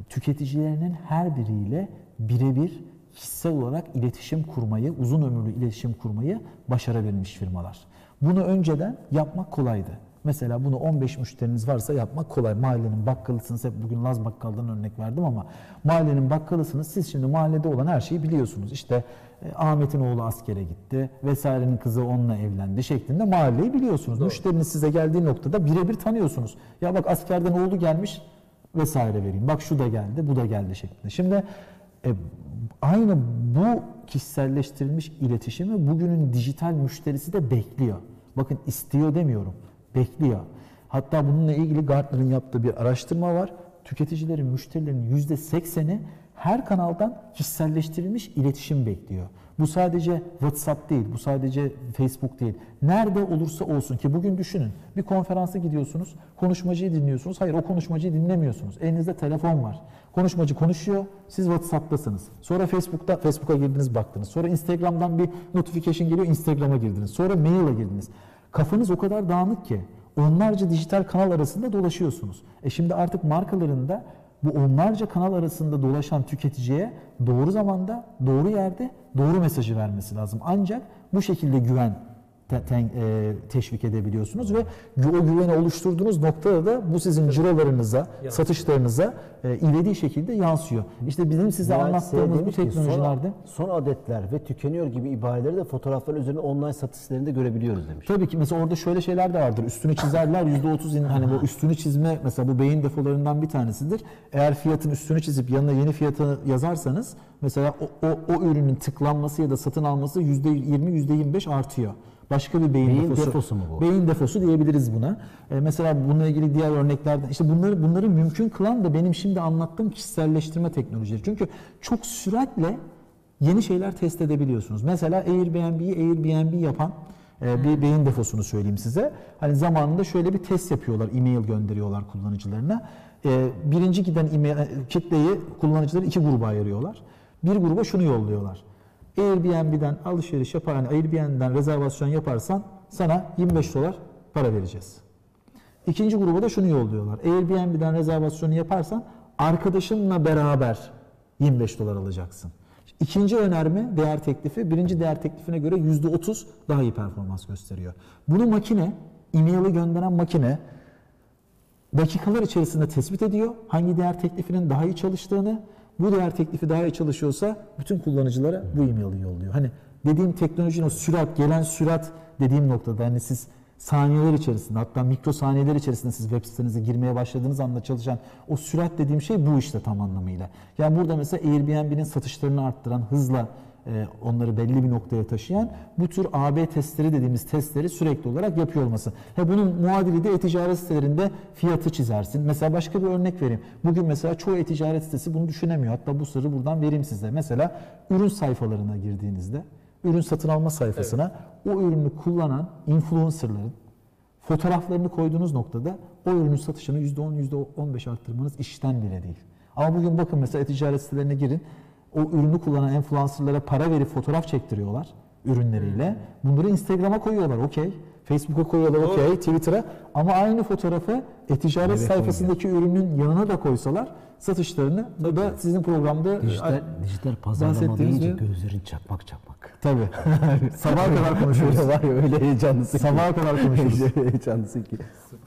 C: tüketicilerinin her biriyle birebir kişisel olarak iletişim kurmayı, uzun ömürlü iletişim kurmayı başarabilmiş firmalar. Bunu önceden yapmak kolaydı. Mesela bunu 15 müşteriniz varsa yapmak kolay. Mahallenin bakkalısınız. Hep bugün Laz bakkaldan örnek verdim ama mahallenin bakkalısınız. Siz şimdi mahallede olan her şeyi biliyorsunuz. İşte Ahmet'in oğlu askere gitti vesairenin kızı onunla evlendi şeklinde mahalleyi biliyorsunuz. Müşteriniz size geldiği noktada birebir tanıyorsunuz. Ya bak askerden oğlu gelmiş vesaire vereyim. Bak şu da geldi, bu da geldi şeklinde. Şimdi E, aynı bu kişiselleştirilmiş iletişimi bugünün dijital müşterisi de bekliyor. Bakın istiyor demiyorum, bekliyor. Hatta bununla ilgili Gartner'ın yaptığı bir araştırma var. Tüketicilerin, müşterilerin %80'i her kanaldan kişiselleştirilmiş iletişim bekliyor. Bu sadece WhatsApp değil, bu sadece Facebook değil. Nerede olursa olsun ki bugün düşünün. Bir konferansa gidiyorsunuz, konuşmacıyı dinliyorsunuz. Hayır o konuşmacıyı dinlemiyorsunuz. Elinizde telefon var. Konuşmacı konuşuyor, siz WhatsApp'tasınız. Sonra Facebook'ta Facebook'a girdiniz baktınız. Sonra Instagram'dan bir notification geliyor, Instagram'a girdiniz. Sonra mail'a girdiniz. Kafanız o kadar dağınık ki onlarca dijital kanal arasında dolaşıyorsunuz. E şimdi artık markaların da bu onlarca kanal arasında dolaşan tüketiciye doğru zamanda, doğru yerde doğru mesajı vermesi lazım. Ancak bu şekilde güven te- e, teşvik edebiliyorsunuz ve o güveni oluşturduğunuz noktada da bu sizin cirolarınıza, satışlarınıza e, ivedi şekilde yansıyor. İşte bizim size
A: Yani
C: anlattığımız bu
A: ki,
C: teknolojilerde
A: son, son adetler ve tükeniyor gibi ibareleri de fotoğraflar üzerinde online satış sitelerinde görebiliyoruz demiş.
C: Tabii ki mesela orada şöyle şeyler de vardır. Üstünü çizerler %30 in, hani bu üstünü çizme mesela bu beyin defolarından bir tanesidir. Eğer fiyatın üstünü çizip yanına yeni fiyatı yazarsanız mesela o, o, o ürünün tıklanması ya da satın alması %20 %25 artıyor. Başka bir beyin,
A: Beyin
C: defosu.
A: defosu mu bu?
C: Beyin defosu diyebiliriz buna. Ee, mesela bununla ilgili diğer örneklerden işte bunları bunları mümkün kılan da benim şimdi anlattığım kişiselleştirme teknolojileri. Çünkü çok süratle yeni şeyler test edebiliyorsunuz. Mesela Airbnb'yi Airbnb yapan e, bir beyin defosunu söyleyeyim size. Hani zamanında şöyle bir test yapıyorlar, e-mail gönderiyorlar kullanıcılarına. E, birinci giden e-mail, e, kitleyi kullanıcıları iki gruba ayırıyorlar. Bir gruba şunu yolluyorlar. Airbnb'den alışveriş yapar, hani Airbnb'den rezervasyon yaparsan sana 25 dolar para vereceğiz. İkinci gruba da şunu yolluyorlar. Airbnb'den rezervasyonu yaparsan arkadaşınla beraber 25 dolar alacaksın. İkinci önerme değer teklifi birinci değer teklifine göre %30 daha iyi performans gösteriyor. Bunu makine, e-mail'i gönderen makine dakikalar içerisinde tespit ediyor hangi değer teklifinin daha iyi çalıştığını. Bu değer teklifi daha iyi çalışıyorsa bütün kullanıcılara bu e-mail'i yolluyor. Hani dediğim teknolojinin o sürat, gelen sürat dediğim noktada hani siz saniyeler içerisinde hatta mikro saniyeler içerisinde siz web sitenize girmeye başladığınız anda çalışan o sürat dediğim şey bu işte tam anlamıyla. Yani burada mesela Airbnb'nin satışlarını arttıran, hızla onları belli bir noktaya taşıyan bu tür AB testleri dediğimiz testleri sürekli olarak yapıyor olması. He bunun muadili de e-ticaret sitelerinde fiyatı çizersin. Mesela başka bir örnek vereyim. Bugün mesela çoğu e-ticaret sitesi bunu düşünemiyor. Hatta bu sırrı buradan vereyim size. Mesela ürün sayfalarına girdiğinizde ürün satın alma sayfasına o ürünü kullanan influencerların fotoğraflarını koyduğunuz noktada o ürünün satışını %10, %15 arttırmanız işten bile değil. Ama bugün bakın mesela e-ticaret sitelerine girin. O ürünü kullanan influencerlara para verip fotoğraf çektiriyorlar ürünleriyle. Bunları Instagram'a koyuyorlar okey. Facebook'a koyuyorlar okey. Twitter'a. Ama aynı fotoğrafı e-ticaret sayfasındaki ürünün yanına da koysalar satışlarını da, da sizin programda
A: Dijital, dijital pazarlama
C: bahsettiğiniz
A: deyince
C: bir-
A: gözlerin çakmak çakmak.
C: Tabii. [LAUGHS] Sabaha kadar konuşuyoruz.
A: Öyle var ya öyle heyecanlısın ki.
C: Sabaha kadar konuşuruz.
A: Öyle heyecanlısın ki.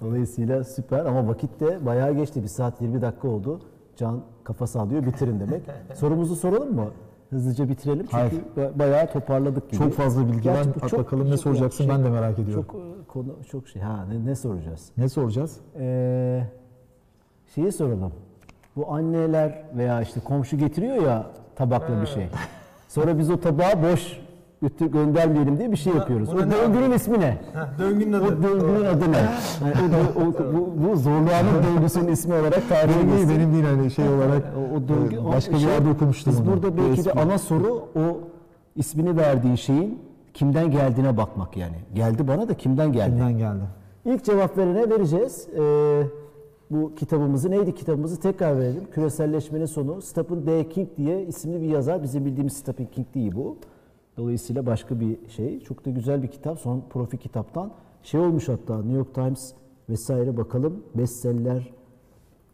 A: Dolayısıyla süper ama vakit de bayağı geçti. Bir saat 20 dakika oldu. Can kafa sallıyor bitirin demek. [LAUGHS] Sorumuzu soralım mı? Hızlıca bitirelim çünkü
C: Hayır.
A: ba- bayağı toparladık gibi.
C: Çok fazla bilgi var. Bak
A: çok-
C: bakalım ne
A: çok-
C: soracaksın
A: şey-
C: ben de merak ediyorum.
A: Çok e, konu çok şey. Ha ne, ne soracağız?
C: Ne soracağız?
A: Ee, şeyi soralım. Bu anneler veya işte komşu getiriyor ya tabakla bir şey. Sonra biz o tabağı boş götür göndermeyelim diye bir şey yapıyoruz.
B: buna
A: O
B: ne
A: döngünün ismi ne?
B: Heh, döngünün
A: O
B: adı.
A: döngünün adı ne? O, dö- o- bu, bu zorluğanın döngüsünün ismi olarak tarihe geçsin.
C: benim değil hani şey olarak
A: O, o döngü,
C: e,
A: o
C: başka bir
A: şey-
C: yerde okumuştum
A: Biz
C: onu.
A: burada
C: Bu
A: belki de ana soru o ismini verdiği şeyin kimden geldiğine bakmak yani. Geldi bana da kimden geldi?
C: Kimden geldi?
A: İlk cevap verene vereceğiz. Ee, bu kitabımızı neydi kitabımızı tekrar verelim. Küreselleşmenin sonu. Stephen D. King diye isimli bir yazar. Bizim bildiğimiz Stephen King değil bu. Dolayısıyla başka bir şey. Çok da güzel bir kitap. Son profi kitaptan. Şey olmuş hatta New York Times vesaire bakalım. Bestseller.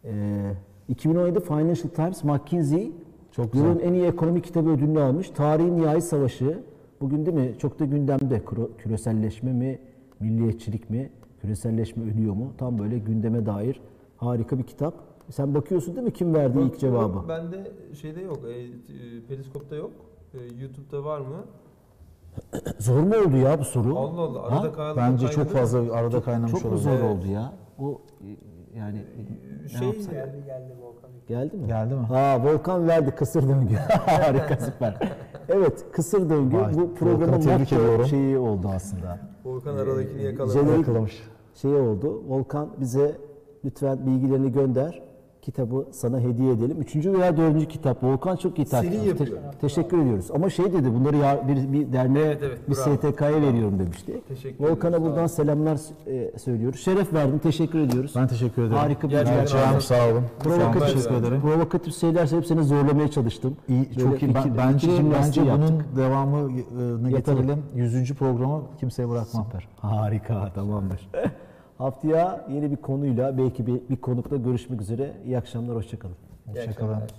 A: Ee, 2017 Financial Times McKinsey
C: Çok güzel.
A: yılın en iyi ekonomi kitabı ödülünü almış. Tarihin Nihai Savaşı. Bugün değil mi? Çok da gündemde. Küre- Küreselleşme mi? Milliyetçilik mi? Küreselleşme ölüyor mu? Tam böyle gündeme dair harika bir kitap. Sen bakıyorsun değil mi kim verdi ilk cevabı?
B: Bende şeyde yok. E, e, Periskop'ta yok. E, YouTube'da var mı? [CLEARS THROAT]
A: Zor mu oldu ya bu soru?
B: Allah Allah.
A: Ha?
B: Arada kaynadı.
C: Bence çok
B: kaynadı.
C: fazla arada kaynamış
A: Çok mu zor
B: Evet.
A: oldu ya? O e, Yani ne
B: Şey
A: yapsak?
B: geldi.
A: Geldi mi?
C: Geldi mi?
A: Ha Volkan verdi kısır döngü. [LAUGHS] Harika süper. Evet kısır döngü
C: Vay,
A: bu programın motto
C: ediyorum.
A: şeyi oldu aslında.
B: Volkan aradakini.
A: Jenerik
C: Yakalamış.
A: şey oldu. Volkan bize lütfen bilgilerini gönder. Kitabı sana hediye edelim. Üçüncü veya dördüncü kitap. Volkan çok iyi takip
B: Seri yapıyor.
A: teşekkür ediyoruz. Ama şey dedi bunları ya, bir, bir derneğe,
B: Evet, evet,
A: bir
B: bravo.
A: STK'ya veriyorum demişti.
B: Teşekkür
A: Volkan'a
B: ediyoruz,
A: buradan selamlar e, söylüyoruz. Şeref verdin. Teşekkür ediyoruz.
C: Ben teşekkür ederim.
A: Harika bir
B: Gerçekten
A: gerçek.
C: Çağım sağ olun.
A: Provokatif,
C: teşekkür ederim.
A: provokatif şeyler söyleyip seni zorlamaya çalıştım.
C: İyi,
A: Böyle
C: çok iyi. Ben, bence bence bunun devamını getirelim. 100. programı kimseye bırakmam.
A: Harika, tamamdır. [LAUGHS] Haftaya yeni bir konuyla belki bir, bir konukla görüşmek üzere. İyi akşamlar, hoşçakalın.
B: İyi
C: Hoşçakalın.
B: akşamlar.